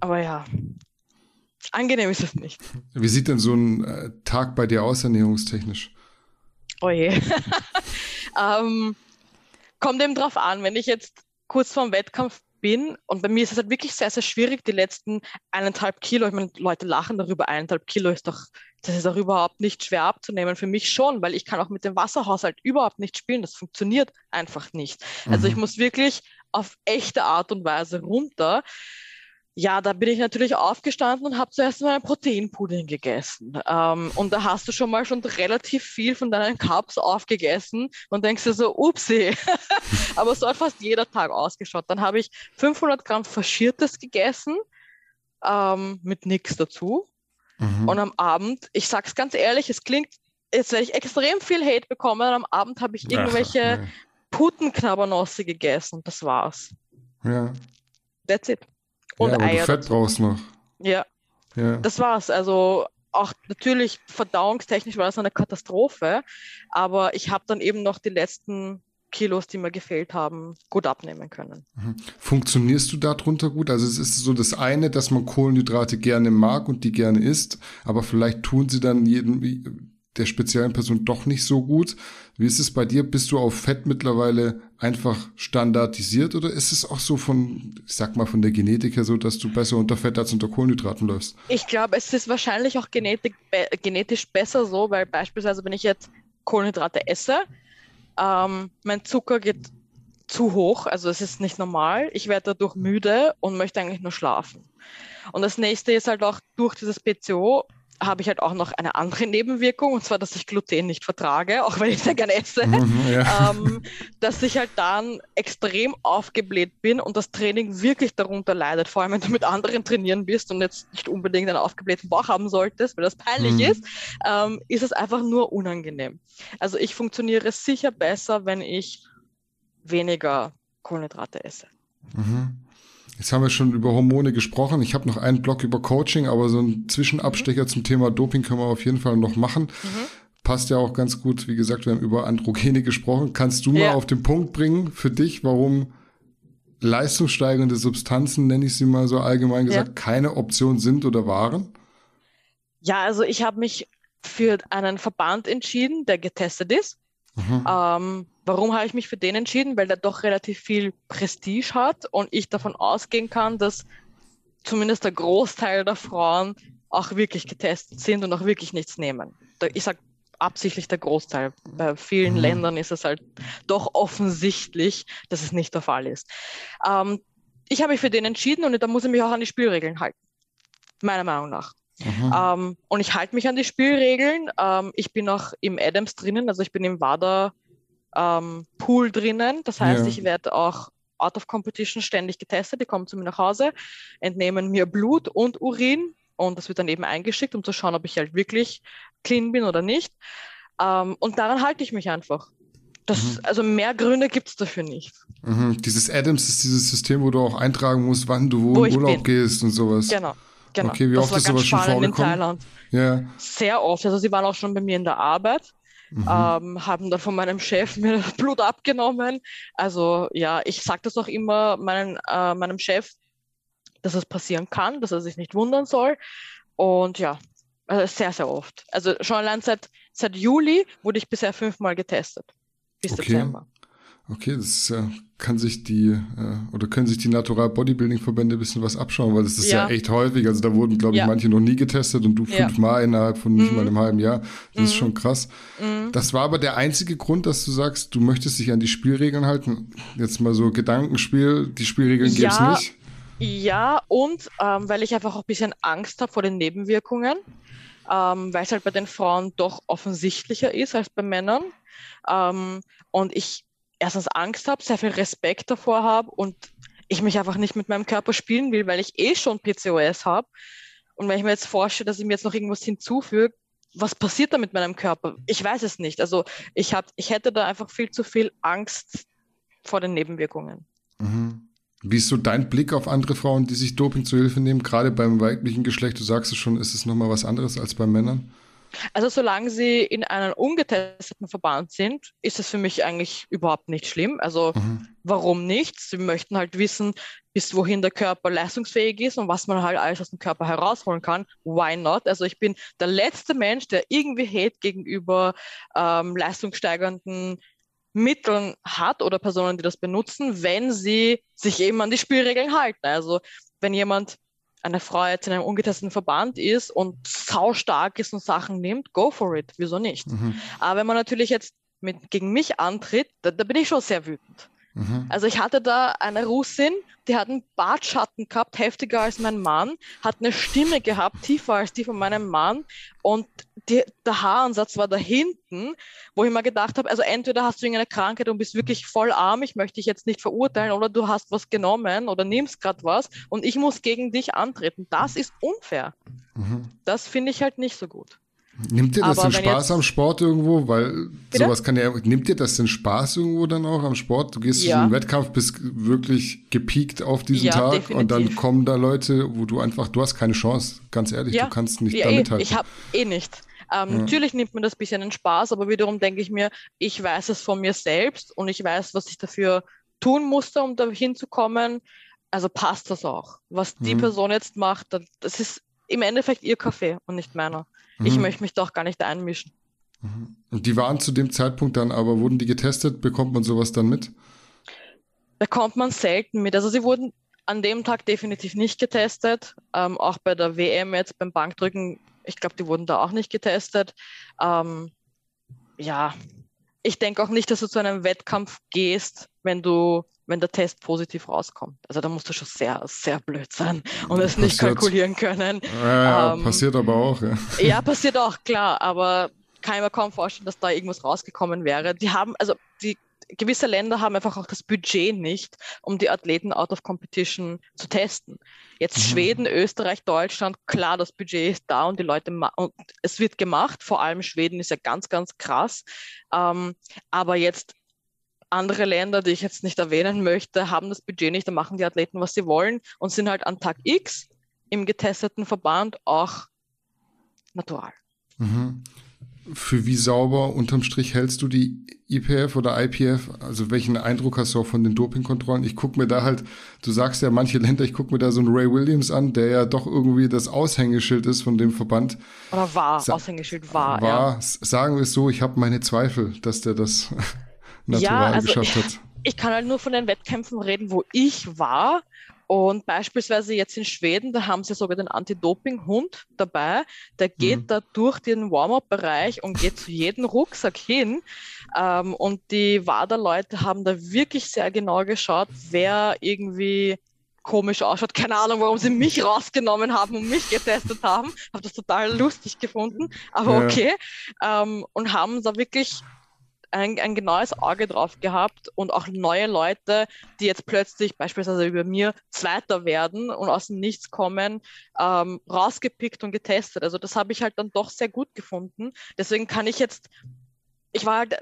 Aber ja, angenehm ist es nicht. Wie sieht denn so ein äh, Tag bei dir aus, ernährungstechnisch? Oh je. ähm, kommt eben drauf an, wenn ich jetzt kurz vorm Wettkampf bin und bei mir ist es halt wirklich sehr, sehr schwierig, die letzten eineinhalb Kilo, ich meine, Leute lachen darüber, eineinhalb Kilo ist doch, das ist auch überhaupt nicht schwer abzunehmen. Für mich schon, weil ich kann auch mit dem Wasserhaushalt überhaupt nicht spielen. Das funktioniert einfach nicht. Also ich muss wirklich auf echte Art und Weise runter. Ja, da bin ich natürlich aufgestanden und habe zuerst mal einen Proteinpudding gegessen. Ähm, und da hast du schon mal schon relativ viel von deinen Cups aufgegessen und denkst dir so, upsie. Aber so hat fast jeder Tag ausgeschaut. Dann habe ich 500 Gramm Faschiertes gegessen ähm, mit nichts dazu. Mhm. Und am Abend, ich sag's ganz ehrlich, es klingt, jetzt werde ich extrem viel Hate bekommen. Am Abend habe ich irgendwelche Ach, Putenknabbernosse gegessen. Das war's. nee. Ja. That's it. Und ja, Eier. du Fett dazu. brauchst noch. Ja, Ja. das war's. Also auch natürlich verdauungstechnisch war das eine Katastrophe, aber ich habe dann eben noch die letzten Kilos, die mir gefehlt haben, gut abnehmen können. Funktionierst du darunter gut? Also es ist so das eine, dass man Kohlenhydrate gerne mag und die gerne isst, aber vielleicht tun sie dann jedem der speziellen Person doch nicht so gut. Wie ist es bei dir? Bist du auf Fett mittlerweile einfach standardisiert oder ist es auch so von, ich sag mal, von der Genetik her so, dass du besser unter Fett als unter Kohlenhydraten läufst? Ich glaube, es ist wahrscheinlich auch genetik, be genetisch besser so, weil beispielsweise, wenn ich jetzt Kohlenhydrate esse, ähm, mein Zucker geht zu hoch, also es ist nicht normal. Ich werde dadurch müde und möchte eigentlich nur schlafen. Und das nächste ist halt auch durch dieses PCO habe ich halt auch noch eine andere Nebenwirkung, und zwar, dass ich Gluten nicht vertrage, auch wenn ich sehr gerne esse, Mhm, ja. ähm, dass ich halt dann extrem aufgebläht bin und das Training wirklich darunter leidet, vor allem wenn du mit anderen trainieren bist und jetzt nicht unbedingt einen aufgeblähten Bauch haben solltest, weil das peinlich Mhm. ist, ähm, ist es einfach nur unangenehm. Also ich funktioniere sicher besser, wenn ich weniger Kohlenhydrate esse. Mhm. Jetzt haben wir schon über Hormone gesprochen. Ich habe noch einen Blog über Coaching, aber so einen Zwischenabstecher zum Thema Doping können wir auf jeden Fall noch machen. Passt ja auch ganz gut. Wie gesagt, wir haben über Androgene gesprochen. Kannst du mal Ja. auf den Punkt bringen für dich, warum leistungssteigernde Substanzen, nenne ich sie mal so allgemein gesagt, Ja. keine Option sind oder waren? Ja, also ich habe mich für einen Verband entschieden, der getestet ist. Mhm. Ähm, warum habe ich mich für den entschieden? Weil der doch relativ viel Prestige hat und ich davon ausgehen kann, dass zumindest der Großteil der Frauen auch wirklich getestet sind und auch wirklich nichts nehmen. Ich sage absichtlich der Großteil. Bei vielen Mhm. Ländern ist es halt doch offensichtlich, dass es nicht der Fall ist. Ähm, ich habe mich für den entschieden und da muss ich mich auch an die Spielregeln halten. Meiner Meinung nach. Mhm. Ähm, und ich halte mich an die Spielregeln. Ähm, ich bin auch im Adams drinnen, also ich bin im WADA ähm, Pool drinnen. Das heißt, Ja. ich werde auch out of competition ständig getestet. Die kommen zu mir nach Hause, entnehmen mir Blut und Urin und das wird dann eben eingeschickt, um zu schauen, ob ich halt wirklich clean bin oder nicht. Ähm, und daran halte ich mich einfach. Das, Also mehr Gründe gibt es dafür nicht. Mhm. Dieses Adams ist dieses System, wo du auch eintragen musst, wann du wo, Wo in Urlaub bin. gehst und sowas. Genau. genau. Okay, wie das oft ist sowas schon spannend in vorgekommen? Thailand. Ja. Sehr oft. Also sie waren auch schon bei mir in der Arbeit, Mhm. ähm, haben dann von meinem Chef mir das Blut abgenommen. Also ja, ich sage das auch immer meinen, äh, meinem Chef, dass es passieren kann, dass er sich nicht wundern soll. Und ja, also sehr, sehr oft. Also schon allein seit, seit Juli wurde ich bisher fünfmal getestet. Bis Okay. Dezember. Okay, das ist, ja, kann sich die äh, oder können sich die Natural Bodybuilding Verbände ein bisschen was abschauen, weil das ist ja, Ja. echt häufig. Also da wurden, glaube ich, Ja. manche noch nie getestet und du Ja. fünfmal innerhalb von nicht Mhm. mal einem halben Jahr. Das ist Mhm. schon krass. Mhm. Das war aber der einzige Grund, dass du sagst, du möchtest dich an die Spielregeln halten. Jetzt mal so Gedankenspiel, die Spielregeln gäbe es Ja. nicht. Ja, und ähm, weil ich einfach auch ein bisschen Angst habe vor den Nebenwirkungen, ähm, weil es halt bei den Frauen doch offensichtlicher ist als bei Männern. Ähm, und ich erstens Angst habe, sehr viel Respekt davor habe und ich mich einfach nicht mit meinem Körper spielen will, weil ich eh schon PCOS habe. Und wenn ich mir jetzt vorstelle, dass ich mir jetzt noch irgendwas hinzufüge, was passiert da mit meinem Körper? Ich weiß es nicht. Also ich, hab, ich hätte da einfach viel zu viel Angst vor den Nebenwirkungen. Mhm. Wie ist so dein Blick auf andere Frauen, die sich Doping zu Hilfe nehmen? Gerade beim weiblichen Geschlecht, du sagst es schon, ist es nochmal was anderes als bei Männern? Also solange sie in einem ungetesteten Verband sind, ist es für mich eigentlich überhaupt nicht schlimm. Also mhm. warum nicht? Sie möchten halt wissen, bis wohin der Körper leistungsfähig ist und was man halt alles aus dem Körper herausholen kann. Why not? Also ich bin der letzte Mensch, der irgendwie Hate gegenüber ähm, leistungssteigernden Mitteln hat oder Personen, die das benutzen, wenn sie sich eben an die Spielregeln halten. Also wenn jemand eine Frau jetzt in einem ungetesteten Verband ist und sau stark ist und Sachen nimmt, go for it. Wieso nicht? Mhm. Aber wenn man natürlich jetzt mit, gegen mich antritt, da, da bin ich schon sehr wütend. Mhm. Also ich hatte da eine Russin, die hat einen Bartschatten gehabt, heftiger als mein Mann, hat eine Stimme gehabt, tiefer als die von meinem Mann und die, der Haaransatz war da hinten, wo ich mir gedacht habe, also entweder hast du irgendeine Krankheit und bist wirklich voll arm, ich möchte dich jetzt nicht verurteilen, oder du hast was genommen oder nimmst gerade was und ich muss gegen dich antreten. Das ist unfair. Mhm. Das finde ich halt nicht so gut. Nimmt dir das Aber den Spaß am Sport irgendwo? Weil Bitte? sowas kann ja, nimmt dir das den Spaß irgendwo dann auch am Sport? Du gehst ja. zu einem Wettkampf, bist wirklich gepiekt auf diesen ja, Tag definitiv. und dann kommen da Leute, wo du einfach, du hast keine Chance, ganz ehrlich, ja. du kannst nicht ja, da mithalten. Ich habe eh nicht. Ähm, ja. Natürlich nimmt mir das ein bisschen den Spaß, aber wiederum denke ich mir, ich weiß es von mir selbst und ich weiß, was ich dafür tun musste, um da hinzukommen. Also passt das auch. Was die mhm. Person jetzt macht, das ist im Endeffekt ihr Kaffee und nicht meiner. Mhm. Ich möchte mich doch gar nicht einmischen. Mhm. Und die waren zu dem Zeitpunkt dann aber, wurden die getestet? Bekommt man sowas dann mit? Bekommt man selten mit. Also sie wurden an dem Tag definitiv nicht getestet. Ähm, auch bei der WM jetzt beim Bankdrücken, ich glaube, die wurden da auch nicht getestet. Ähm, ja, ich denke auch nicht, dass du zu einem Wettkampf gehst, wenn du wenn der Test positiv rauskommt. Also da musst du schon sehr, sehr blöd sein und es nicht kalkulieren können. Ja, ähm, passiert aber auch. Ja. ja, passiert auch, klar, aber kann ich mir kaum vorstellen, dass da irgendwas rausgekommen wäre. Die haben, also die gewisse Länder haben einfach auch das Budget nicht, um die Athleten out of competition zu testen. Jetzt mhm. Schweden, Österreich, Deutschland, klar, das Budget ist da und die Leute, und es wird gemacht, vor allem Schweden ist ja ganz, ganz krass. Ähm, aber jetzt andere Länder, die ich jetzt nicht erwähnen möchte, haben das Budget nicht, da machen die Athleten, was sie wollen und sind halt an Tag X im getesteten Verband auch natural. Mhm. Für wie sauber unterm Strich hältst du die IPF oder IPF? Also welchen Eindruck hast du auch von den Dopingkontrollen? Ich gucke mir da halt, du sagst ja manche Länder, ich gucke mir da so einen Ray Williams an, der ja doch irgendwie das Aushängeschild ist von dem Verband. Oder war, Sa Aushängeschild war. War, ja. sagen wir es so, ich habe meine Zweifel, dass der das natural ja, also geschafft hat. Ich, ich kann halt nur von den Wettkämpfen reden, wo ich war. Und beispielsweise jetzt in Schweden, da haben sie sogar den Anti-Doping-Hund dabei. Der geht mhm. da durch den Warm-up-Bereich und geht zu jedem Rucksack hin. Ähm, und die WADA-Leute haben da wirklich sehr genau geschaut, wer irgendwie komisch ausschaut. Keine Ahnung, warum sie mich rausgenommen haben und mich getestet haben. Habe das total lustig gefunden, aber ja. okay. Ähm, und haben da wirklich ein, ein genaues Auge drauf gehabt und auch neue Leute, die jetzt plötzlich beispielsweise über mir Zweiter werden und aus dem Nichts kommen, ähm, rausgepickt und getestet. Also das habe ich halt dann doch sehr gut gefunden. Deswegen kann ich jetzt, ich war halt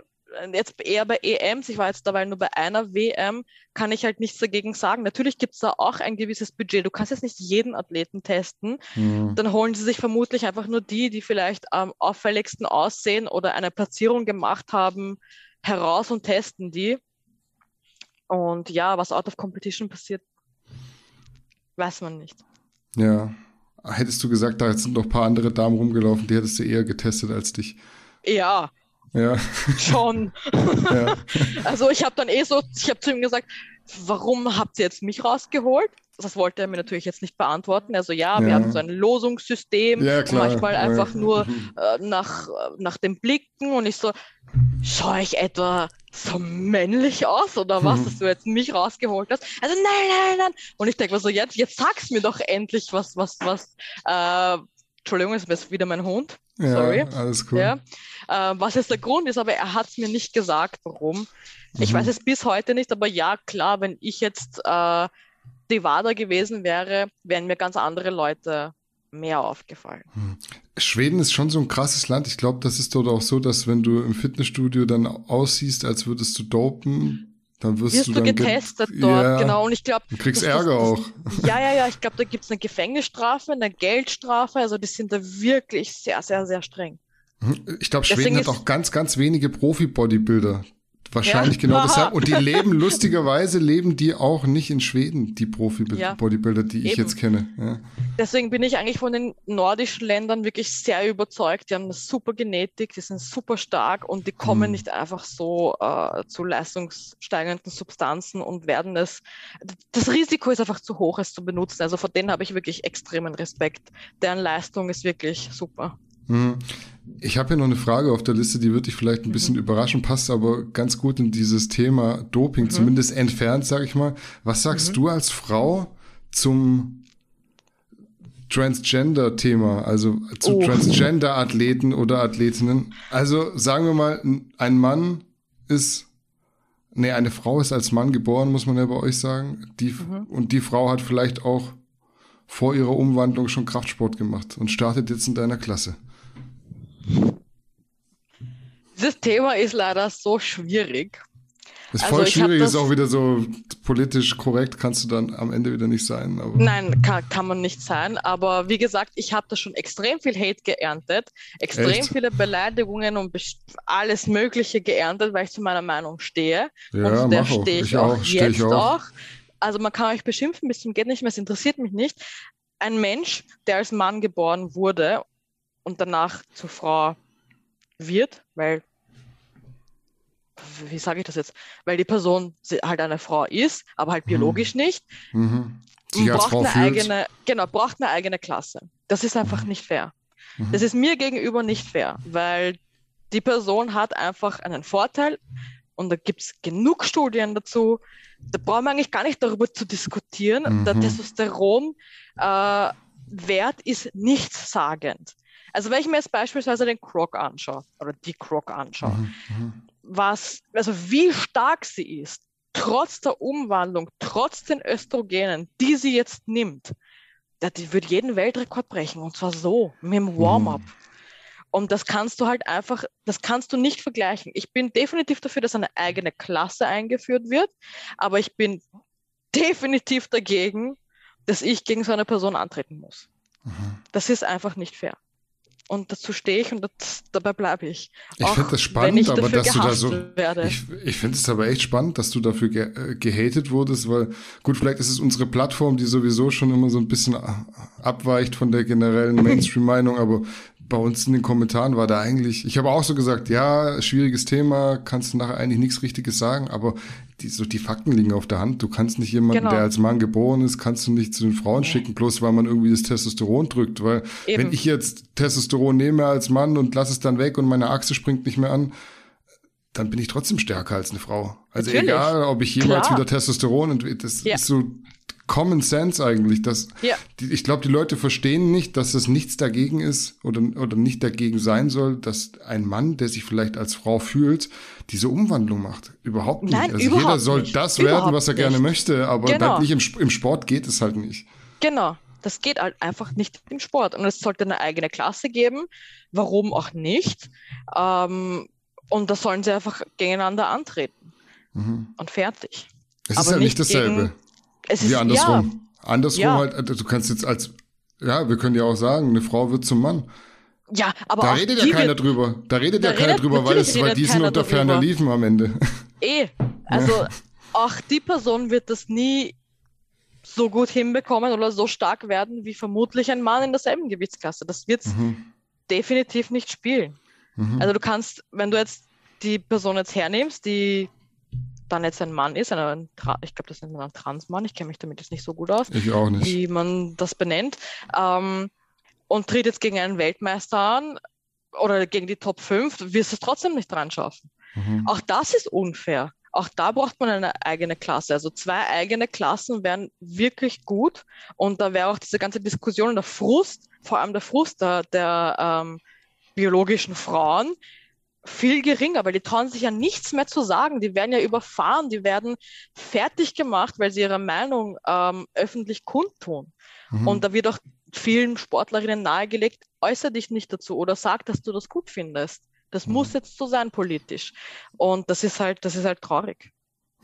jetzt eher bei EMs, ich war jetzt dabei nur bei einer WM, kann ich halt nichts dagegen sagen. Natürlich gibt es da auch ein gewisses Budget. Du kannst jetzt nicht jeden Athleten testen. Mhm. Dann holen sie sich vermutlich einfach nur die, die vielleicht am auffälligsten aussehen oder eine Platzierung gemacht haben, heraus und testen die. Und ja, was out of competition passiert, weiß man nicht. Ja. Hättest du gesagt, da sind noch ein paar andere Damen rumgelaufen, die hättest du eher getestet als dich. Ja, ja. Schon. Ja. Also ich habe dann eh so, ich habe zu ihm gesagt, warum habt ihr jetzt mich rausgeholt? Das wollte er mir natürlich jetzt nicht beantworten. Also ja, ja. wir haben so ein Losungssystem, ja, manchmal einfach nur äh, nach, nach dem Blicken und ich so, schaue ich etwa so männlich aus oder was, dass du jetzt mich rausgeholt hast? Also nein, nein, nein. Und ich denke mir so, jetzt, jetzt sag's mir doch endlich, was, was, was, äh, Entschuldigung, ist wieder mein Hund. Sorry. Ja, alles cool. Ja. Äh, was jetzt der Grund ist, aber er hat es mir nicht gesagt, warum. Mhm. Ich weiß es bis heute nicht, aber ja, klar, wenn ich jetzt äh, die WADA gewesen wäre, wären mir ganz andere Leute mehr aufgefallen. Schweden ist schon so ein krasses Land. Ich glaube, das ist dort auch so, dass wenn du im Fitnessstudio dann aussiehst, als würdest du dopen, dann wirst, Wirst du du dann ge- getestet dort, Ja, genau. Und ich glaube, Du kriegst Ärger auch. Ja, ja, ja, ich glaube, da gibt es eine Gefängnisstrafe, eine Geldstrafe. Also die sind da wirklich sehr, sehr, sehr streng. Ich glaube, Deswegen Schweden hat auch ganz, ganz wenige Profi-Bodybuilder. Wahrscheinlich Ja. genau deshalb. Und die leben, lustigerweise leben die auch nicht in Schweden, die Ja. Profi-Bodybuilder, die ich Eben. jetzt kenne. Ja. Deswegen bin ich eigentlich von den nordischen Ländern wirklich sehr überzeugt. Die haben eine super Genetik, die sind super stark und die kommen Mhm. nicht einfach so äh, zu leistungssteigernden Substanzen und werden es. Das Risiko ist einfach zu hoch, es zu benutzen. Also vor denen habe ich wirklich extremen Respekt. Deren Leistung ist wirklich super. Mhm. Ich habe hier noch eine Frage auf der Liste, die wird dich vielleicht ein Mhm. bisschen überraschen, passt aber ganz gut in dieses Thema Doping, Mhm. zumindest entfernt, sage ich mal. Was sagst du als Frau zum Transgender-Thema, also zu Oh. Transgender-Athleten oder Athletinnen? Also sagen wir mal, ein Mann ist, nee, eine Frau ist als Mann geboren, muss man ja bei euch sagen. Die, Mhm. Und die Frau hat vielleicht auch vor ihrer Umwandlung schon Kraftsport gemacht und startet jetzt in deiner Klasse. Dieses Thema ist leider so schwierig. Ist Also voll hab schwierig, ist das- auch wieder so politisch korrekt, kannst du dann am Ende wieder nicht sein. Nein, kann, kann man nicht sein. Aber wie gesagt, ich habe da schon extrem viel Hate geerntet, extrem Echt? viele Beleidigungen und alles Mögliche geerntet, weil ich zu meiner Meinung stehe. Ja, und der stehe ich, Ich auch, steh jetzt ich auch. auch. Also man kann euch beschimpfen bis zum geht nicht mehr, es interessiert mich nicht. Ein Mensch, der als Mann geboren wurde und danach zur Frau wird, weil wie sage ich das jetzt? Weil die Person halt eine Frau ist, aber halt Hm. biologisch nicht, mhm. sich als braucht eine fühlt. eigene, genau, braucht eine eigene Klasse. Das ist einfach nicht fair. Mhm. Das ist mir gegenüber nicht fair, weil die Person hat einfach einen Vorteil und da gibt es genug Studien dazu. Da brauchen wir eigentlich gar nicht darüber zu diskutieren. Der Mhm. Testosteronwert äh, Wert ist nichtssagend. Also wenn ich mir jetzt beispielsweise den Croc anschaue oder die Croc anschaue, Mhm. Mhm. was, also wie stark sie ist, trotz der Umwandlung, trotz den Östrogenen, die sie jetzt nimmt, die wird jeden Weltrekord brechen und zwar so, mit dem Warm-up. Und das kannst du halt einfach, das kannst du nicht vergleichen. Ich bin definitiv dafür, dass eine eigene Klasse eingeführt wird, aber ich bin definitiv dagegen, dass ich gegen so eine Person antreten muss. Mhm. Das ist einfach nicht fair. Und dazu stehe ich und das, dabei bleibe ich. Ich finde das spannend, ich aber dass du da so. werde. Ich, ich finde es aber echt spannend, dass du dafür ge gehatet wurdest, weil gut, vielleicht ist es unsere Plattform, die sowieso schon immer so ein bisschen abweicht von der generellen Mainstream-Meinung, aber bei uns in den Kommentaren war da eigentlich, ich habe auch so gesagt, ja, schwieriges Thema, kannst du nachher eigentlich nichts Richtiges sagen, aber die, so die Fakten liegen auf der Hand. Du kannst nicht jemanden, Genau. der als Mann geboren ist, kannst du nicht zu den Frauen schicken, bloß weil man irgendwie das Testosteron drückt, weil Eben. wenn ich jetzt Testosteron nehme als Mann und lasse es dann weg und meine Achse springt nicht mehr an, dann bin ich trotzdem stärker als eine Frau. Also Natürlich. egal, ob ich jemals Klar. wieder Testosteron entwickle, das Ja. ist so Common Sense eigentlich. Dass Ja. die, ich glaube, die Leute verstehen nicht, dass es nichts dagegen ist oder, oder nicht dagegen sein soll, dass ein Mann, der sich vielleicht als Frau fühlt, diese Umwandlung macht. Überhaupt nicht. Nein, also jeder überhaupt soll nicht. das werden, Überhaupt was er gerne nicht. möchte, aber Genau. nicht im, im Sport geht es halt nicht. Genau, das geht halt einfach nicht im Sport. Und es sollte eine eigene Klasse geben. Warum auch nicht? Ähm, und da sollen sie einfach gegeneinander antreten. Mhm. Und fertig. Es ist ja nicht nicht dasselbe. gegen- Es ist Wie andersrum. Andersrum Ja. halt, also du kannst jetzt als, ja, wir können ja auch sagen, eine Frau wird zum Mann. Ja, ja aber Da redet ja keiner drüber. Da redet Da ja keiner redet- drüber, weil, es, weil die sind unter ferner. Liefen am Ende. eh. Also auch die Person wird das nie so gut hinbekommen oder so stark werden wie vermutlich ein Mann in derselben Gewichtsklasse. Das wird Mhm. definitiv nicht spielen. Mhm. Also du kannst, wenn du jetzt die Person jetzt hernimmst, die dann jetzt ein Mann ist, ein, ich glaube, das nennt man ein Transmann, ich kenne mich damit jetzt nicht so gut aus, ich auch nicht. wie man das benennt, ähm, und tritt jetzt gegen einen Weltmeister an oder gegen die Top 5, wirst du es trotzdem nicht dran schaffen. Mhm. Auch das ist unfair. Auch da braucht man eine eigene Klasse. Also zwei eigene Klassen wären wirklich gut. Und da wäre auch diese ganze Diskussion und der Frust, vor allem der Frust der, der ähm, biologischen Frauen, viel geringer, weil die trauen sich ja nichts mehr zu sagen. Die werden ja überfahren, die werden fertig gemacht, weil sie ihre Meinung ähm, öffentlich kundtun. Mhm. Und da wird auch vielen Sportlerinnen nahegelegt, äußere dich nicht dazu oder sag, dass du das gut findest. Das mhm. muss jetzt so sein politisch. Und das ist halt, das ist halt traurig.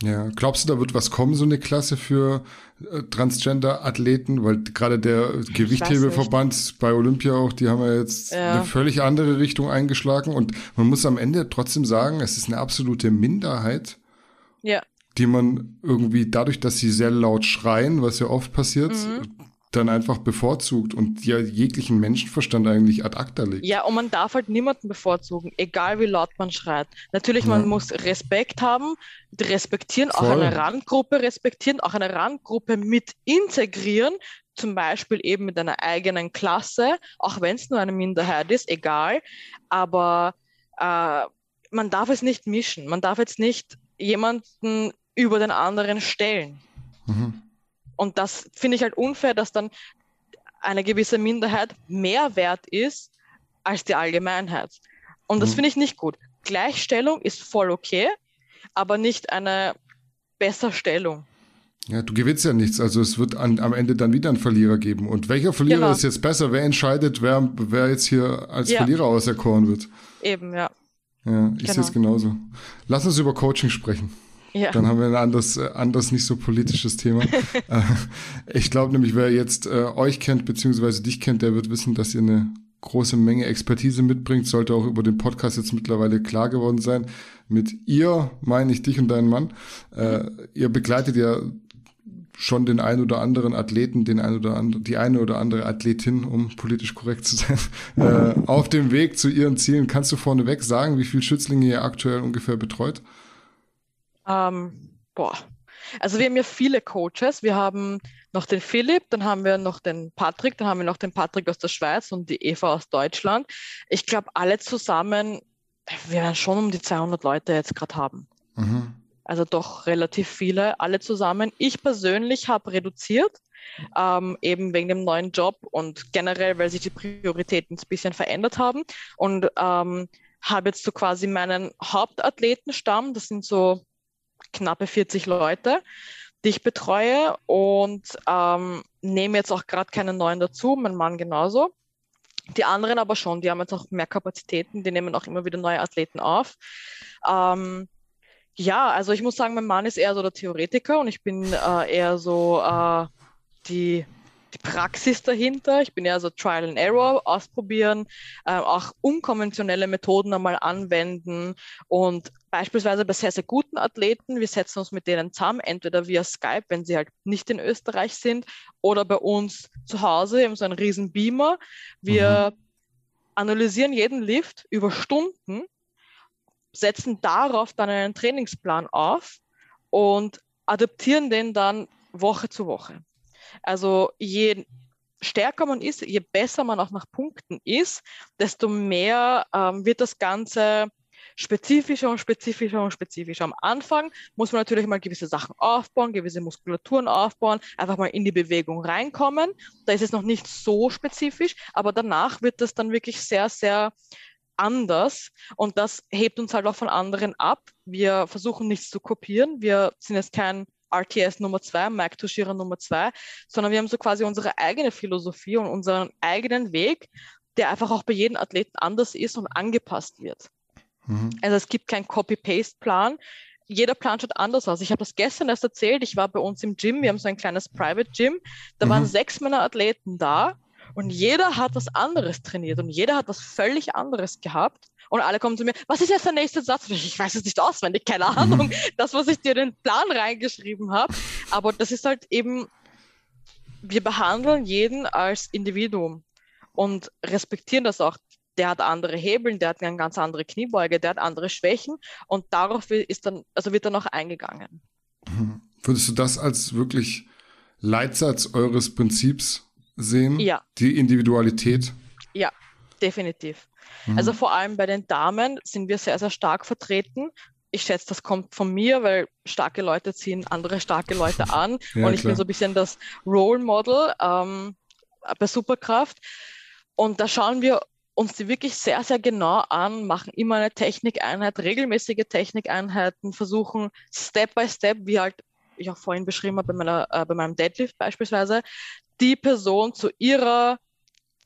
Ja, glaubst du, da wird was kommen, so eine Klasse für äh, Transgender-Athleten? Weil gerade der Gewichthebeverband bei Olympia auch, die haben ja jetzt ja. eine völlig andere Richtung eingeschlagen. Und man muss am Ende trotzdem sagen, es ist eine absolute Minderheit. Ja. Die man irgendwie dadurch, dass sie sehr laut schreien, was ja oft passiert, mhm dann einfach bevorzugt und ja jeglichen Menschenverstand eigentlich ad acta legt. Ja, und man darf halt niemanden bevorzugen, egal wie laut man schreit. Natürlich, man muss Respekt haben, respektieren, Voll. auch eine Randgruppe respektieren, auch eine Randgruppe mit integrieren, zum Beispiel eben mit einer eigenen Klasse, auch wenn es nur eine Minderheit ist, egal. Aber äh, man darf es nicht mischen. Man darf jetzt nicht jemanden über den anderen stellen. Mhm. Und das finde ich halt unfair, dass dann eine gewisse Minderheit mehr wert ist als die Allgemeinheit. Und das mhm. finde ich nicht gut. Gleichstellung ist voll okay, aber nicht eine Besserstellung. Ja, du gewinnst ja nichts. Also es wird an, am Ende dann wieder einen Verlierer geben. Und welcher Verlierer genau. ist jetzt besser? Wer entscheidet, wer, wer jetzt hier als ja. Verlierer auserkoren wird? Eben, ja. Ja, ich genau. sehe es genauso. Lass uns über Coaching sprechen. Ja. Dann haben wir ein anderes, äh, anderes nicht so politisches Thema. Äh, ich glaube nämlich, wer jetzt äh, euch kennt, beziehungsweise dich kennt, der wird wissen, dass ihr eine große Menge Expertise mitbringt, sollte auch über den Podcast jetzt mittlerweile klar geworden sein. Mit ihr meine ich dich und deinen Mann. Äh, ihr begleitet ja schon den ein oder anderen Athleten, den ein oder andere, die eine oder andere Athletin, um politisch korrekt zu sein, äh, auf dem Weg zu ihren Zielen. Kannst du vorneweg sagen, wie viele Schützlinge ihr aktuell ungefähr betreut? Ähm, boah. Also wir haben ja viele Coaches. Wir haben noch den Philipp, dann haben wir noch den Patrick, dann haben wir noch den Patrick aus der Schweiz und die Eva aus Deutschland. Ich glaube, alle zusammen, wir werden schon um die 200 Leute jetzt gerade haben. Mhm. Also doch relativ viele, alle zusammen. Ich persönlich habe reduziert, ähm, eben wegen dem neuen Job und generell, weil sich die Prioritäten ein bisschen verändert haben. Und ähm, habe jetzt so quasi meinen Hauptathletenstamm, das sind so knappe 40 Leute, die ich betreue und ähm, nehme jetzt auch gerade keinen neuen dazu, mein Mann genauso. Die anderen aber schon, die haben jetzt auch mehr Kapazitäten, die nehmen auch immer wieder neue Athleten auf. Ähm, ja, also ich muss sagen, mein Mann ist eher so der Theoretiker und ich bin äh, eher so äh, die die Praxis dahinter. Ich bin ja so Trial and Error, ausprobieren, äh, auch unkonventionelle Methoden einmal anwenden und beispielsweise bei sehr, sehr guten Athleten, wir setzen uns mit denen zusammen, entweder via Skype, wenn sie halt nicht in Österreich sind, oder bei uns zu Hause, wir haben so einen riesen Beamer. Wir mhm. analysieren jeden Lift über Stunden, setzen darauf dann einen Trainingsplan auf und adaptieren den dann Woche zu Woche. Also je stärker man ist, je besser man auch nach Punkten ist, desto mehr ähm, wird das Ganze spezifischer und spezifischer und spezifischer. Am Anfang muss man natürlich mal gewisse Sachen aufbauen, gewisse Muskulaturen aufbauen, einfach mal in die Bewegung reinkommen. Da ist es noch nicht so spezifisch, aber danach wird das dann wirklich sehr, sehr anders und das hebt uns halt auch von anderen ab. Wir versuchen nichts zu kopieren. Wir sind jetzt kein RTS Nummer zwei, Mike Toshira Nummer zwei, sondern wir haben so quasi unsere eigene Philosophie und unseren eigenen Weg, der einfach auch bei jedem Athleten anders ist und angepasst wird. Mhm. Also es gibt keinen Copy-Paste-Plan. Jeder Plan schaut anders aus. Ich habe das gestern erst erzählt. Ich war bei uns im Gym. Wir haben so ein kleines Private Gym. Da mhm. waren sechs Männer Athleten da und jeder hat was anderes trainiert und jeder hat was völlig anderes gehabt. Und alle kommen zu mir, was ist jetzt der nächste Satz? Ich weiß es nicht auswendig, keine Ahnung. Das, was ich dir in den Plan reingeschrieben habe. Aber das ist halt eben, wir behandeln jeden als Individuum und respektieren das auch. Der hat andere Hebeln, der hat eine ganz andere Kniebeuge, der hat andere Schwächen und darauf ist dann, also wird dann auch eingegangen. Würdest du das als wirklich Leitsatz eures Prinzips sehen? Ja. Die Individualität? Ja, definitiv. Mhm. Also vor allem bei den Damen sind wir sehr, sehr stark vertreten. Ich schätze, das kommt von mir, weil starke Leute ziehen andere starke Leute an. ja, und ich klar. bin so ein bisschen das Role Model ähm, bei Superkraft. Und da schauen wir uns die wirklich sehr, sehr genau an, machen immer eine Technikeinheit, regelmäßige Technikeinheiten, versuchen Step by Step, wie halt ich auch vorhin beschrieben habe bei, meiner, äh, bei meinem Deadlift beispielsweise, die Person zu ihrer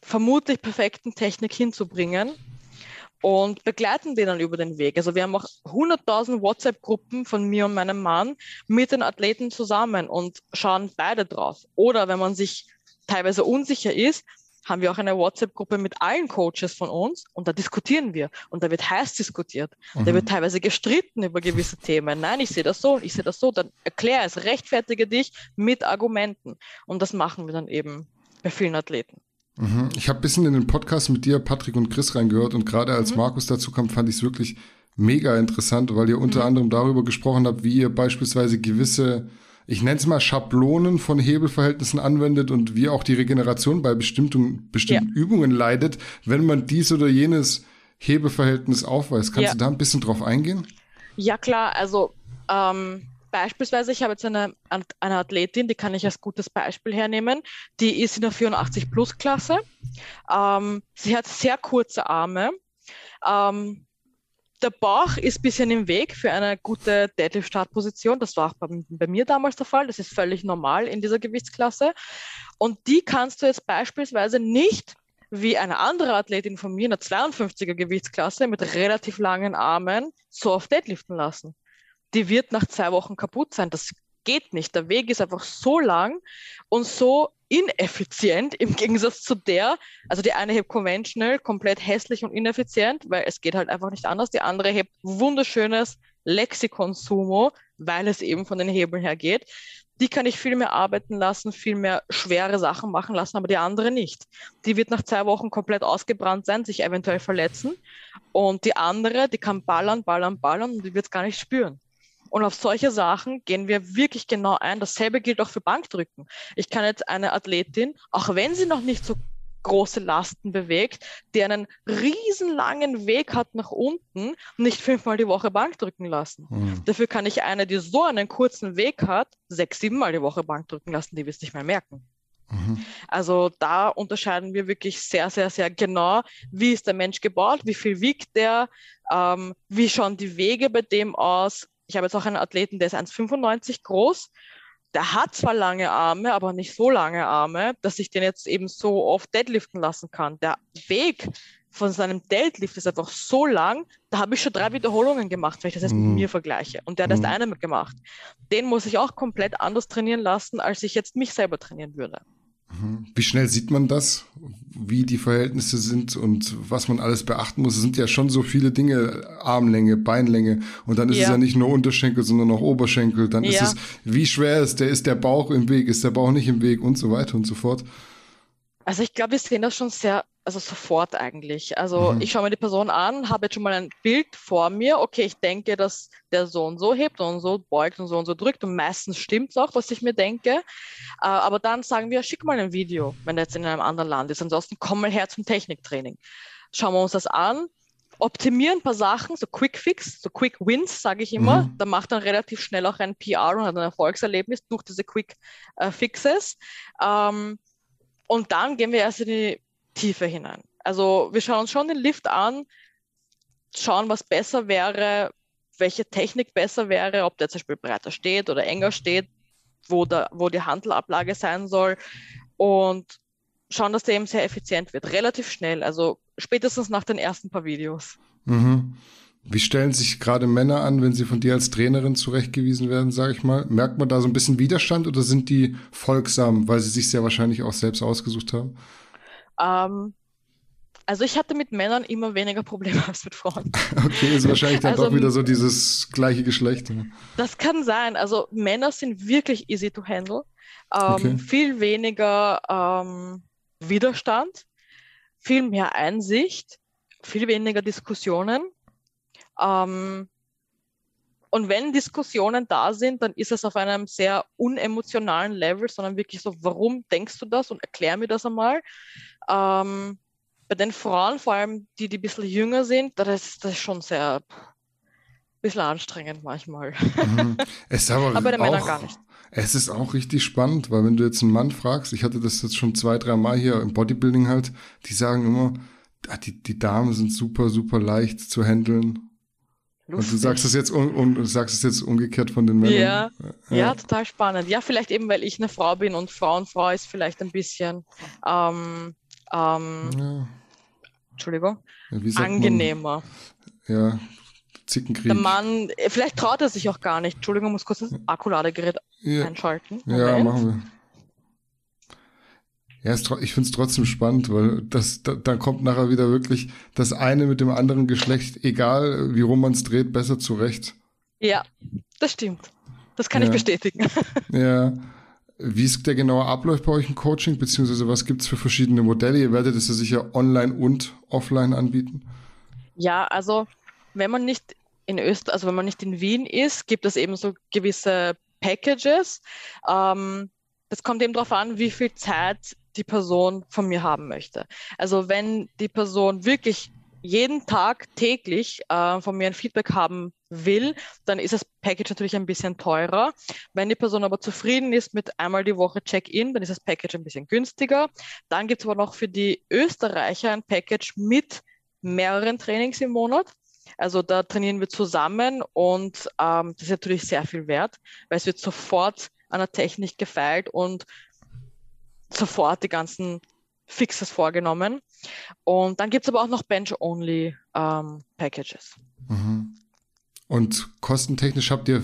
vermutlich perfekten Technik hinzubringen und begleiten den dann über den Weg. Also wir haben auch 100.000 WhatsApp-Gruppen von mir und meinem Mann mit den Athleten zusammen und schauen beide drauf. Oder wenn man sich teilweise unsicher ist, haben wir auch eine WhatsApp-Gruppe mit allen Coaches von uns und da diskutieren wir und da wird heiß diskutiert. Mhm. Da wird teilweise gestritten über gewisse Themen. Nein, ich sehe das so, ich sehe das so. Dann erkläre es, rechtfertige dich mit Argumenten. Und das machen wir dann eben bei vielen Athleten. Mhm. Ich habe ein bisschen in den Podcast mit dir, Patrick und Chris reingehört und gerade als mhm. Markus dazu kam, fand ich es wirklich mega interessant, weil ihr unter mhm. anderem darüber gesprochen habt, wie ihr beispielsweise gewisse, ich nenne es mal Schablonen von Hebelverhältnissen anwendet und wie auch die Regeneration bei bestimmten, bestimmten ja. Übungen leidet, wenn man dies oder jenes Hebelverhältnis aufweist. Kannst ja. du da ein bisschen drauf eingehen? Ja, klar. Also ähm, beispielsweise, ich habe jetzt eine, eine Athletin, die kann ich als gutes Beispiel hernehmen, die ist in der 84-Plus-Klasse. Ähm, sie hat sehr kurze Arme. Ähm, der Bauch ist ein bisschen im Weg für eine gute Deadlift-Startposition. Das war auch bei, bei, mir damals der Fall. Das ist völlig normal in dieser Gewichtsklasse. Und die kannst du jetzt beispielsweise nicht wie eine andere Athletin von mir in der 52er Gewichtsklasse mit relativ langen Armen so oft deadliften lassen die wird nach zwei Wochen kaputt sein. Das geht nicht. Der Weg ist einfach so lang und so ineffizient im Gegensatz zu der, also die eine hebt conventional, komplett hässlich und ineffizient, weil es geht halt einfach nicht anders. Die andere hebt wunderschönes Lexikon-Sumo, weil es eben von den Hebeln her geht. Die kann ich viel mehr arbeiten lassen, viel mehr schwere Sachen machen lassen, aber die andere nicht. Die wird nach zwei Wochen komplett ausgebrannt sein, sich eventuell verletzen. Und die andere, die kann ballern, ballern, ballern und die wird es gar nicht spüren. Und auf solche Sachen gehen wir wirklich genau ein. Dasselbe gilt auch für Bankdrücken. Ich kann jetzt eine Athletin, auch wenn sie noch nicht so große Lasten bewegt, die einen riesenlangen Weg hat nach unten, nicht fünfmal die Woche Bankdrücken lassen. Mhm. Dafür kann ich eine, die so einen kurzen Weg hat, sechs, siebenmal die Woche Bankdrücken lassen, die wird es nicht mehr merken. Mhm. Also da unterscheiden wir wirklich sehr, sehr, sehr genau, wie ist der Mensch gebaut, wie viel wiegt der, ähm, wie schauen die Wege bei dem aus, ich habe jetzt auch einen Athleten, der ist 1,95 groß. Der hat zwar lange Arme, aber nicht so lange Arme, dass ich den jetzt eben so oft deadliften lassen kann. Der Weg von seinem Deadlift ist einfach so lang, da habe ich schon drei Wiederholungen gemacht, wenn ich das jetzt mm. mit mir vergleiche. Und der hat erst mm. eine gemacht. Den muss ich auch komplett anders trainieren lassen, als ich jetzt mich selber trainieren würde. Wie schnell sieht man das, wie die Verhältnisse sind und was man alles beachten muss? Es sind ja schon so viele Dinge, Armlänge, Beinlänge und dann ist ja. es ja nicht nur Unterschenkel, sondern auch Oberschenkel. Dann ja. ist es, wie schwer ist der, ist der Bauch im Weg, ist der Bauch nicht im Weg und so weiter und so fort. Also ich glaube, wir sehen das schon sehr also sofort eigentlich. Also mhm. ich schaue mir die Person an, habe jetzt schon mal ein Bild vor mir. Okay, ich denke, dass der so und so hebt und so beugt und so und so drückt. Und meistens stimmt es auch, was ich mir denke. Äh, aber dann sagen wir, schick mal ein Video, wenn er jetzt in einem anderen Land ist. Ansonsten komm mal her zum Techniktraining. Schauen wir uns das an. Optimieren ein paar Sachen, so Quick Fix, so Quick Wins, sage ich immer. Mhm. Da macht dann relativ schnell auch ein PR und hat ein Erfolgserlebnis durch diese Quick äh, Fixes. Ähm, und dann gehen wir erst in die Tiefe hinein. Also wir schauen uns schon den Lift an, schauen, was besser wäre, welche Technik besser wäre, ob der zum Beispiel breiter steht oder enger steht, wo, der, wo die Handelablage sein soll und schauen, dass der eben sehr effizient wird, relativ schnell, also spätestens nach den ersten paar Videos. Mhm. Wie stellen sich gerade Männer an, wenn sie von dir als Trainerin zurechtgewiesen werden, sage ich mal? Merkt man da so ein bisschen Widerstand oder sind die folgsam, weil sie sich sehr wahrscheinlich auch selbst ausgesucht haben? Ähm, also ich hatte mit Männern immer weniger Probleme als mit Frauen. Okay, ist wahrscheinlich dann also, doch wieder so dieses gleiche Geschlecht. Das kann sein. Also Männer sind wirklich easy to handle. Ähm, okay. Viel weniger ähm, Widerstand, viel mehr Einsicht, viel weniger Diskussionen. Ähm, und wenn Diskussionen da sind, dann ist es auf einem sehr unemotionalen Level, sondern wirklich so, warum denkst du das und erklär mir das einmal. Ähm, bei den Frauen, vor allem die, die ein bisschen jünger sind, das ist das schon sehr ein bisschen anstrengend manchmal. Mhm. Es aber, aber bei den Männern auch, gar nicht. Es ist auch richtig spannend, weil wenn du jetzt einen Mann fragst, ich hatte das jetzt schon zwei, drei Mal hier im Bodybuilding halt, die sagen immer, ah, die, die Damen sind super, super leicht zu handeln. Und du sagst es jetzt un, un, sagst es jetzt umgekehrt von den Männern. Ja, ja, ja, total spannend. Ja, vielleicht eben, weil ich eine Frau bin und Frau und Frau ist vielleicht ein bisschen ähm, ähm, ja. Entschuldigung, angenehmer. Man, ja, Zickenkrieg. Der Mann, vielleicht traut er sich auch gar nicht. Entschuldigung, muss kurz das Akkuladegerät ja. einschalten. Moment. Ja, machen wir. Ja, ich finde es trotzdem spannend, weil das, da, dann kommt nachher wieder wirklich das eine mit dem anderen Geschlecht, egal wie rum man es dreht, besser zurecht. Ja, das stimmt. Das kann ja. ich bestätigen. Ja. Wie ist der genaue Ablauf bei euch im Coaching, beziehungsweise was gibt es für verschiedene Modelle? Ihr werdet es ja sicher online und offline anbieten. Ja, also wenn man nicht in Österreich, also wenn man nicht in Wien ist, gibt es eben so gewisse Packages. Ähm, das kommt eben darauf an, wie viel Zeit die Person von mir haben möchte. Also wenn die Person wirklich jeden Tag täglich äh, von mir ein Feedback haben will, dann ist das Package natürlich ein bisschen teurer. Wenn die Person aber zufrieden ist mit einmal die Woche Check-in, dann ist das Package ein bisschen günstiger. Dann gibt es aber noch für die Österreicher ein Package mit mehreren Trainings im Monat. Also da trainieren wir zusammen und ähm, das ist natürlich sehr viel wert, weil es wird sofort an der Technik gefeilt und sofort die ganzen Fixes vorgenommen. Und dann gibt es aber auch noch Bench-Only-Packages. Ähm, mhm. Und kostentechnisch habt ihr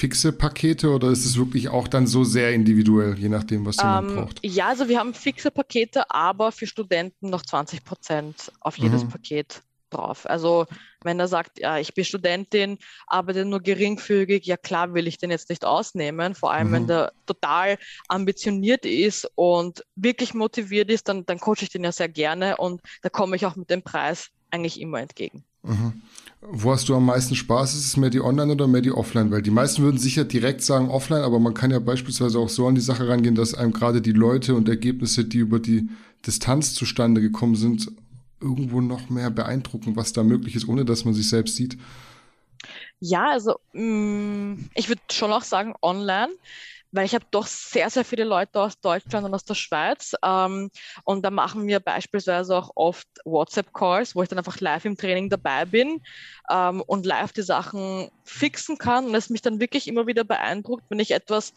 fixe Pakete oder ist es wirklich auch dann so sehr individuell, je nachdem, was jemand ähm, braucht? Ja, also wir haben fixe Pakete, aber für Studenten noch 20 Prozent auf jedes mhm. Paket drauf. Also wenn er sagt, ja, ich bin Studentin, arbeite nur geringfügig, ja klar will ich den jetzt nicht ausnehmen. Vor allem, mhm. wenn der total ambitioniert ist und wirklich motiviert ist, dann, dann coache ich den ja sehr gerne und da komme ich auch mit dem Preis eigentlich immer entgegen. Mhm. Wo hast du am meisten Spaß? Ist es mehr die Online oder mehr die Offline? Weil die meisten würden sicher direkt sagen Offline, aber man kann ja beispielsweise auch so an die Sache rangehen, dass einem gerade die Leute und Ergebnisse, die über die Distanz zustande gekommen sind, irgendwo noch mehr beeindrucken, was da möglich ist, ohne dass man sich selbst sieht? Ja, also mh, mm, ich würde schon auch sagen online, weil ich habe doch sehr, sehr viele Leute aus Deutschland und aus der Schweiz. Ähm, und da machen wir beispielsweise auch oft WhatsApp-Calls, wo ich dann einfach live im Training dabei bin ähm, und live die Sachen fixen kann. Und es mich dann wirklich immer wieder beeindruckt, wenn ich etwas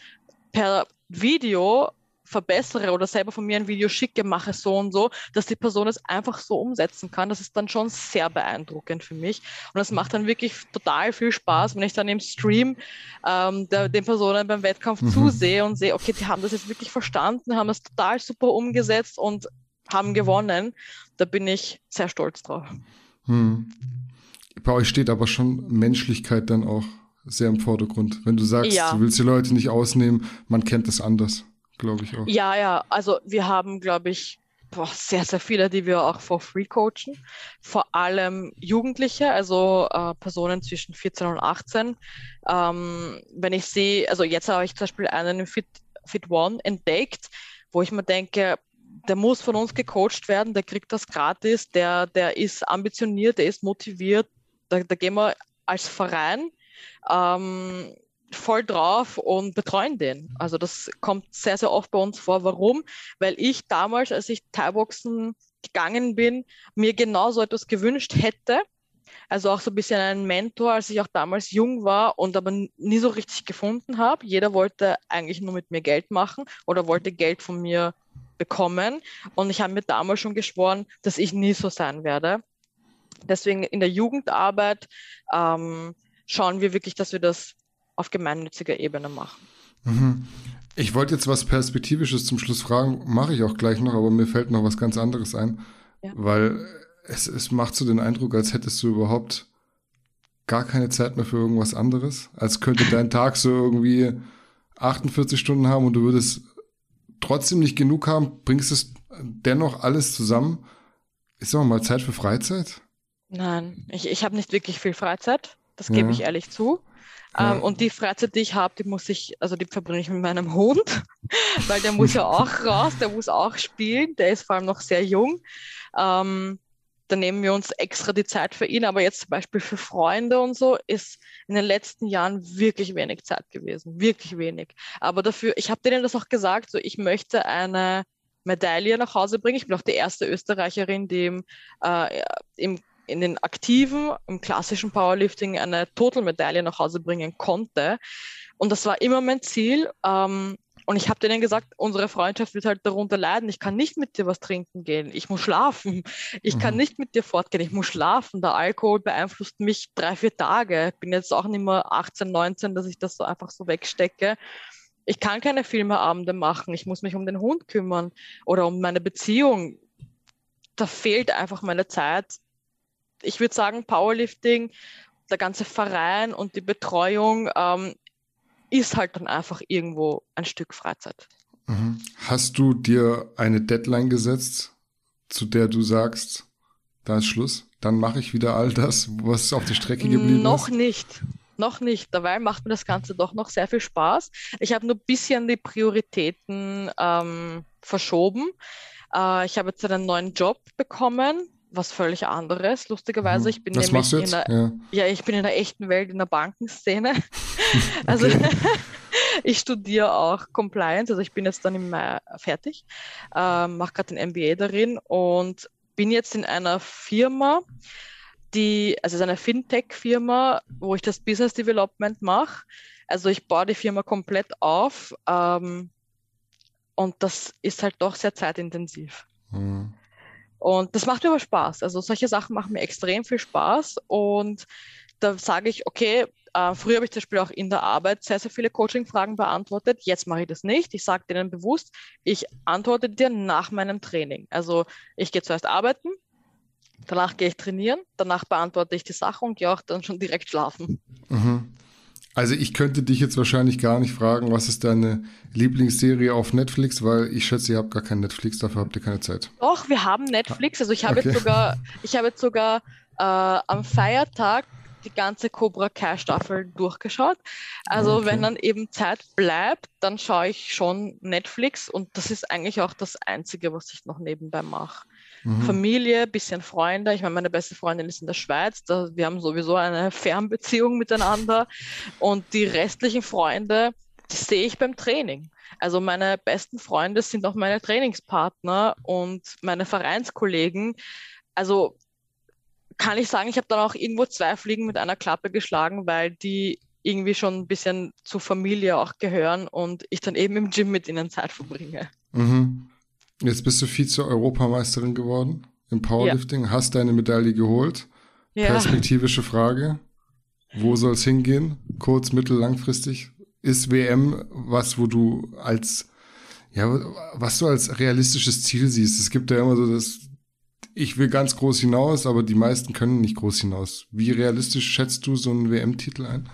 per Video verbessere oder selber von mir ein Video schicke, mache so und so, dass die Person es einfach so umsetzen kann. Das ist dann schon sehr beeindruckend für mich. Und das macht dann wirklich total viel Spaß, wenn ich dann im Stream ähm, der, den Personen beim Wettkampf mhm. zusehe und sehe, okay, die haben das jetzt wirklich verstanden, haben das total super umgesetzt und haben gewonnen. Da bin ich sehr stolz drauf. Hm. Bei euch steht aber schon Menschlichkeit dann auch sehr im Vordergrund. Wenn du sagst, ja. du willst die Leute nicht ausnehmen, man kennt es anders glaube ich auch. Ja, ja, also wir haben, glaube ich, boah, sehr, sehr viele, die wir auch for free coachen. Vor allem Jugendliche, also äh, Personen zwischen 14 und 18. Ähm, wenn ich sehe, also jetzt habe ich zum Beispiel einen im Fit, Fit One entdeckt, wo ich mir denke, der muss von uns gecoacht werden, der kriegt das gratis, der, der ist ambitioniert, der ist motiviert, da, da gehen wir als Verein ähm, voll drauf und betreuen den. Also das kommt sehr, sehr oft bei uns vor. Warum? Weil ich damals, als ich Thai-Boxen gegangen bin, mir genau so etwas gewünscht hätte. Also auch so ein bisschen einen Mentor, als ich auch damals jung war und aber nie so richtig gefunden habe. Jeder wollte eigentlich nur mit mir Geld machen oder wollte Geld von mir bekommen. Und ich habe mir damals schon geschworen, dass ich nie so sein werde. Deswegen in der Jugendarbeit ähm, schauen wir wirklich, dass wir das auf gemeinnütziger Ebene machen. Mhm. Ich wollte jetzt was Perspektivisches zum Schluss fragen, mache ich auch gleich noch, aber mir fällt noch was ganz anderes ein, ja. weil es, es macht so den Eindruck, als hättest du überhaupt gar keine Zeit mehr für irgendwas anderes, als könnte dein Tag so irgendwie 48 Stunden haben und du würdest trotzdem nicht genug haben, bringst es dennoch alles zusammen. Ist auch mal Zeit für Freizeit? Nein, ich, ich habe nicht wirklich viel Freizeit, das gebe ja. ich ehrlich zu. Ähm, und die Freizeit, die ich habe, die muss ich, also die verbringe ich mit meinem Hund, weil der muss ja auch raus, der muss auch spielen, der ist vor allem noch sehr jung. Ähm, da nehmen wir uns extra die Zeit für ihn, aber jetzt zum Beispiel für Freunde und so ist in den letzten Jahren wirklich wenig Zeit gewesen, wirklich wenig. Aber dafür, ich habe denen das auch gesagt, so ich möchte eine Medaille nach Hause bringen. Ich bin auch die erste Österreicherin, die im, äh, im in den aktiven, im klassischen Powerlifting eine Totalmedaille nach Hause bringen konnte. Und das war immer mein Ziel. Ähm, und ich habe denen gesagt, unsere Freundschaft wird halt darunter leiden. Ich kann nicht mit dir was trinken gehen. Ich muss schlafen. Ich mhm. kann nicht mit dir fortgehen. Ich muss schlafen. Der Alkohol beeinflusst mich drei, vier Tage. Ich bin jetzt auch nicht mehr 18, 19, dass ich das so einfach so wegstecke. Ich kann keine Filmeabende machen. Ich muss mich um den Hund kümmern oder um meine Beziehung. Da fehlt einfach meine Zeit. Ich würde sagen, Powerlifting, der ganze Verein und die Betreuung ähm, ist halt dann einfach irgendwo ein Stück Freizeit. Mhm. Hast du dir eine Deadline gesetzt, zu der du sagst, da ist Schluss, dann mache ich wieder all das, was auf der Strecke geblieben noch ist? Noch nicht. Noch nicht. Dabei macht mir das Ganze doch noch sehr viel Spaß. Ich habe nur ein bisschen die Prioritäten ähm, verschoben. Äh, ich habe jetzt einen neuen Job bekommen, was völlig anderes, lustigerweise. Mhm. Ich bin was nämlich in der, ja. ja. ich bin in der echten Welt, in der Bankenszene. also ich studiere auch Compliance, also ich bin jetzt dann im Mai fertig, äh, mache gerade den MBA darin und bin jetzt in einer Firma, die, also es ist eine Fintech-Firma, wo ich das Business Development mache. Also ich baue die Firma komplett auf ähm, und das ist halt doch sehr zeitintensiv. Mhm. Und das macht mir aber Spaß. Also solche Sachen machen mir extrem viel Spaß. Und da sage ich, okay, äh, früher habe ich zum Beispiel auch in der Arbeit sehr, sehr viele Coaching-Fragen beantwortet. Jetzt mache ich das nicht. Ich sage denen bewusst, ich antworte dir nach meinem Training. Also ich gehe zuerst arbeiten, danach gehe ich trainieren, danach beantworte ich die Sache und gehe auch dann schon direkt schlafen. Mhm. Also ich könnte dich jetzt wahrscheinlich gar nicht fragen, was ist deine Lieblingsserie auf Netflix, weil ich schätze, ihr habt gar kein Netflix, dafür habt ihr keine Zeit. Doch, wir haben Netflix. Also ich habe okay. jetzt sogar, ich habe jetzt sogar äh, am Feiertag die ganze Cobra Kai Staffel durchgeschaut. Also okay. wenn dann eben Zeit bleibt, dann schaue ich schon Netflix und das ist eigentlich auch das Einzige, was ich noch nebenbei mache. Mhm. Familie, bisschen Freunde. Ich meine, meine beste Freundin ist in der Schweiz. Da, wir haben sowieso eine Fernbeziehung miteinander. Und die restlichen Freunde, die sehe ich beim Training. Also meine besten Freunde sind auch meine Trainingspartner und meine Vereinskollegen. Also kann ich sagen, ich habe dann auch irgendwo zwei Fliegen mit einer Klappe geschlagen, weil die irgendwie schon ein bisschen zur Familie auch gehören und ich dann eben im Gym mit ihnen Zeit verbringe. Mhm. Jetzt bist du Vize-Europameisterin geworden im Powerlifting, ja. hast deine Medaille geholt. Ja. Perspektivische Frage. Wo soll es hingehen? Kurz, mittel, langfristig? Ist WM was, wo du als, ja, was du als realistisches Ziel siehst? Es gibt ja immer so das, ich will ganz groß hinaus, aber die meisten können nicht groß hinaus. Wie realistisch schätzt du so einen WM-Titel ein?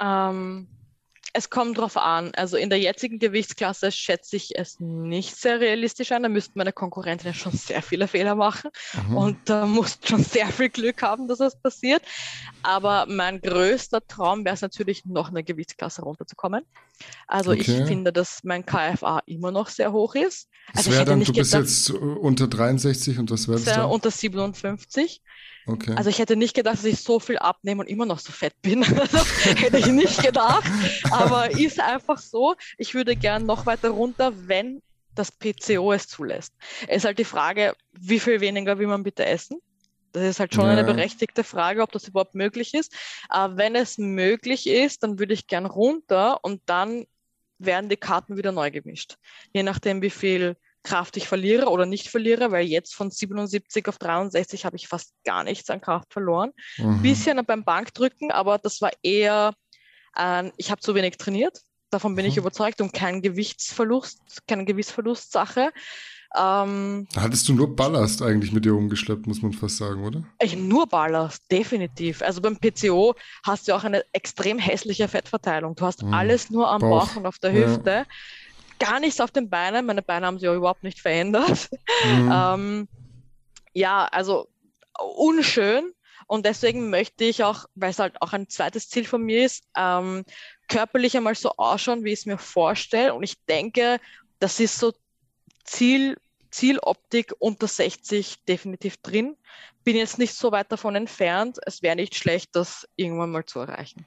Ähm, es kommt drauf an. Also in der jetzigen Gewichtsklasse schätze ich es nicht sehr realistisch an. Da müssten meine Konkurrentinnen schon sehr viele Fehler machen mhm. und da muss schon sehr viel Glück haben, dass das passiert. Aber mein größter Traum wäre es natürlich, noch eine Gewichtsklasse runterzukommen. Also okay. ich finde, dass mein KFA immer noch sehr hoch ist. Also das wäre dann, du bist gedacht, jetzt unter 63 und das wäre dann? Unter 57. Okay. Also ich hätte nicht gedacht, dass ich so viel abnehme und immer noch so fett bin. Also hätte ich nicht gedacht. Aber ist einfach so. Ich würde gern noch weiter runter, wenn das PCO es zulässt. Es ist halt die Frage, wie viel weniger will man bitte essen? Das ist halt schon ja. eine berechtigte Frage, ob das überhaupt möglich ist. Aber wenn es möglich ist, dann würde ich gern runter und dann werden die Karten wieder neu gemischt. Je nachdem, wie viel Kraft ich verliere oder nicht verliere, weil jetzt von 77 auf 63 habe ich fast gar nichts an Kraft verloren. Ein mhm. bisschen beim Bankdrücken, aber das war eher, äh, ich habe zu wenig trainiert. Davon bin mhm. ich überzeugt und kein Gewichtsverlust, keine Gewichtsverlustsache. Ähm, hattest du nur Ballast eigentlich mit dir umgeschleppt, muss man fast sagen, oder? Ich, nur Ballast, definitiv. Also beim PCO hast du auch eine extrem hässliche Fettverteilung. Du hast mhm. alles nur am Bauch. Bauch und auf der Hüfte. Ja gar nichts auf den Beinen. Meine Beine haben sich auch überhaupt nicht verändert. Mhm. ähm, ja, also unschön. Und deswegen möchte ich auch, weil es halt auch ein zweites Ziel von mir ist, ähm, körperlich einmal so ausschauen, wie ich es mir vorstelle. Und ich denke, das ist so Ziel, Zieloptik unter 60 definitiv drin. Bin jetzt nicht so weit davon entfernt. Es wäre nicht schlecht, das irgendwann mal zu erreichen.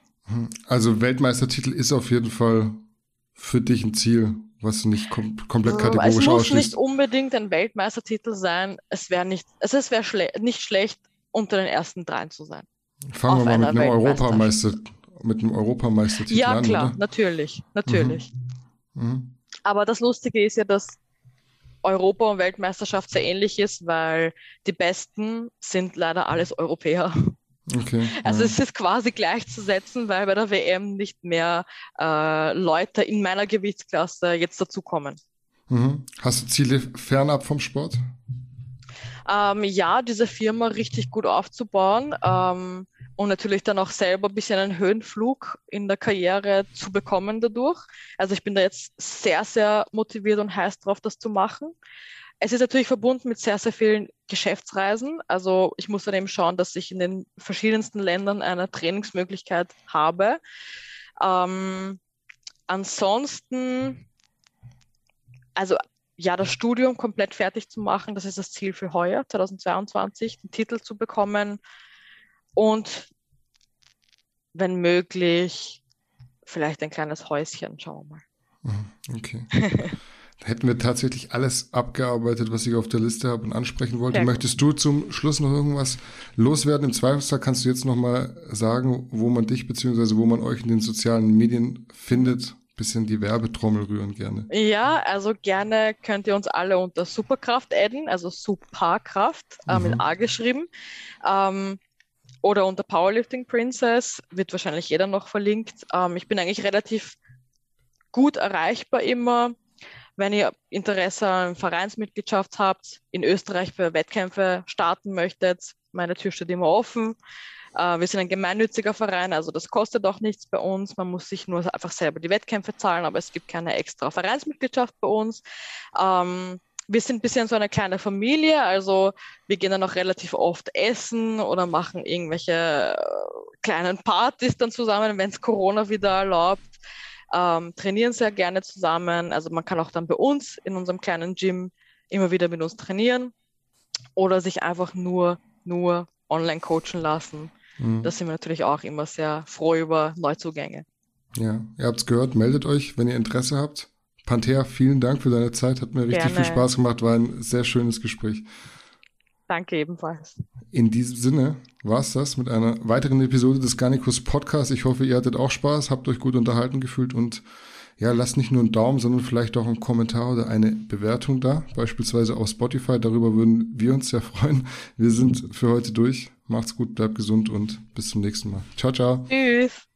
Also Weltmeistertitel ist auf jeden Fall für dich ein Ziel, was nicht kom komplett ähm, kategorisch ausschließt? Es muss nicht unbedingt ein Weltmeistertitel sein. Es wäre nicht, also es wäre schle nicht schlecht, unter den ersten dreien zu sein. Fangen Auf wir mal mit einem. Europameister, mit einem Europameistertitel Ja, an, klar, oder? natürlich, natürlich. Mhm. Aber das Lustige ist ja, dass Europa- und Weltmeisterschaft sehr ähnlich ist, weil die Besten sind leider alles Europäer. Okay. Also ja. es ist quasi gleichzusetzen, weil bei der WM nicht mehr äh, Leute in meiner Gewichtsklasse jetzt dazukommen. mhm. Hast du Ziele fernab vom Sport? Ähm, ja, diese Firma richtig gut aufzubauen ähm, und natürlich dann auch selber ein bisschen einen Höhenflug in der Karriere zu bekommen dadurch. Also ich bin da jetzt sehr, sehr motiviert und heiß drauf, das zu machen. Es ist natürlich verbunden mit sehr, sehr vielen Geschäftsreisen. Also ich muss dann eben schauen, dass ich in den verschiedensten Ländern eine Trainingsmöglichkeit habe. Ähm, ansonsten, also ja, das Studium komplett fertig zu machen, das ist das Ziel für heuer, 2022, den Titel zu bekommen und wenn möglich, vielleicht ein kleines Häuschen, schauen wir mal. Mhm. Okay. Da hätten wir tatsächlich alles abgearbeitet, was ich auf der Liste habe und ansprechen wollte. Möchtest du zum Schluss noch irgendwas loswerden? Im Zweifelsfall kannst du jetzt noch mal sagen, wo man dich beziehungsweise wo man euch in den sozialen Medien findet. Bisschen die Werbetrommel rühren gerne. Ja, also gerne könnt ihr uns alle unter Superkraft adden, also Superkraft äh, mit Mhm. A geschrieben. Ähm, oder unter Powerlifting Princess, wird wahrscheinlich jeder noch verlinkt. Ähm, ich bin eigentlich relativ gut erreichbar immer. Wenn ihr Interesse an Vereinsmitgliedschaft habt, in Österreich für Wettkämpfe starten möchtet, meine Tür steht immer offen. Äh, wir sind ein gemeinnütziger Verein, also das kostet auch nichts bei uns. Man muss sich nur einfach selber die Wettkämpfe zahlen, aber es gibt keine extra Vereinsmitgliedschaft bei uns. Ähm, wir sind ein bisschen so eine kleine Familie, also wir gehen dann auch relativ oft essen oder machen irgendwelche äh, kleinen Partys dann zusammen, wenn es Corona wieder erlaubt. Ähm, trainieren sehr gerne zusammen. Also man kann auch dann bei uns in unserem kleinen Gym immer wieder mit uns trainieren oder sich einfach nur, nur online coachen lassen. Mhm. Da sind wir natürlich auch immer sehr froh über Neuzugänge. Ja, ihr habt's gehört, meldet euch, wenn ihr Interesse habt. Panthea, vielen Dank für deine Zeit, hat mir richtig Gerne. viel Spaß gemacht, war ein sehr schönes Gespräch. Danke ebenfalls. In diesem Sinne war's das mit einer weiteren Episode des Garnicus Podcast. Ich hoffe, ihr hattet auch Spaß, habt euch gut unterhalten gefühlt und ja, lasst nicht nur einen Daumen, sondern vielleicht auch einen Kommentar oder eine Bewertung da, beispielsweise auf Spotify. Darüber würden wir uns sehr freuen. Wir sind für heute durch. Macht's gut, bleibt gesund und bis zum nächsten Mal. Ciao, ciao. Tschüss.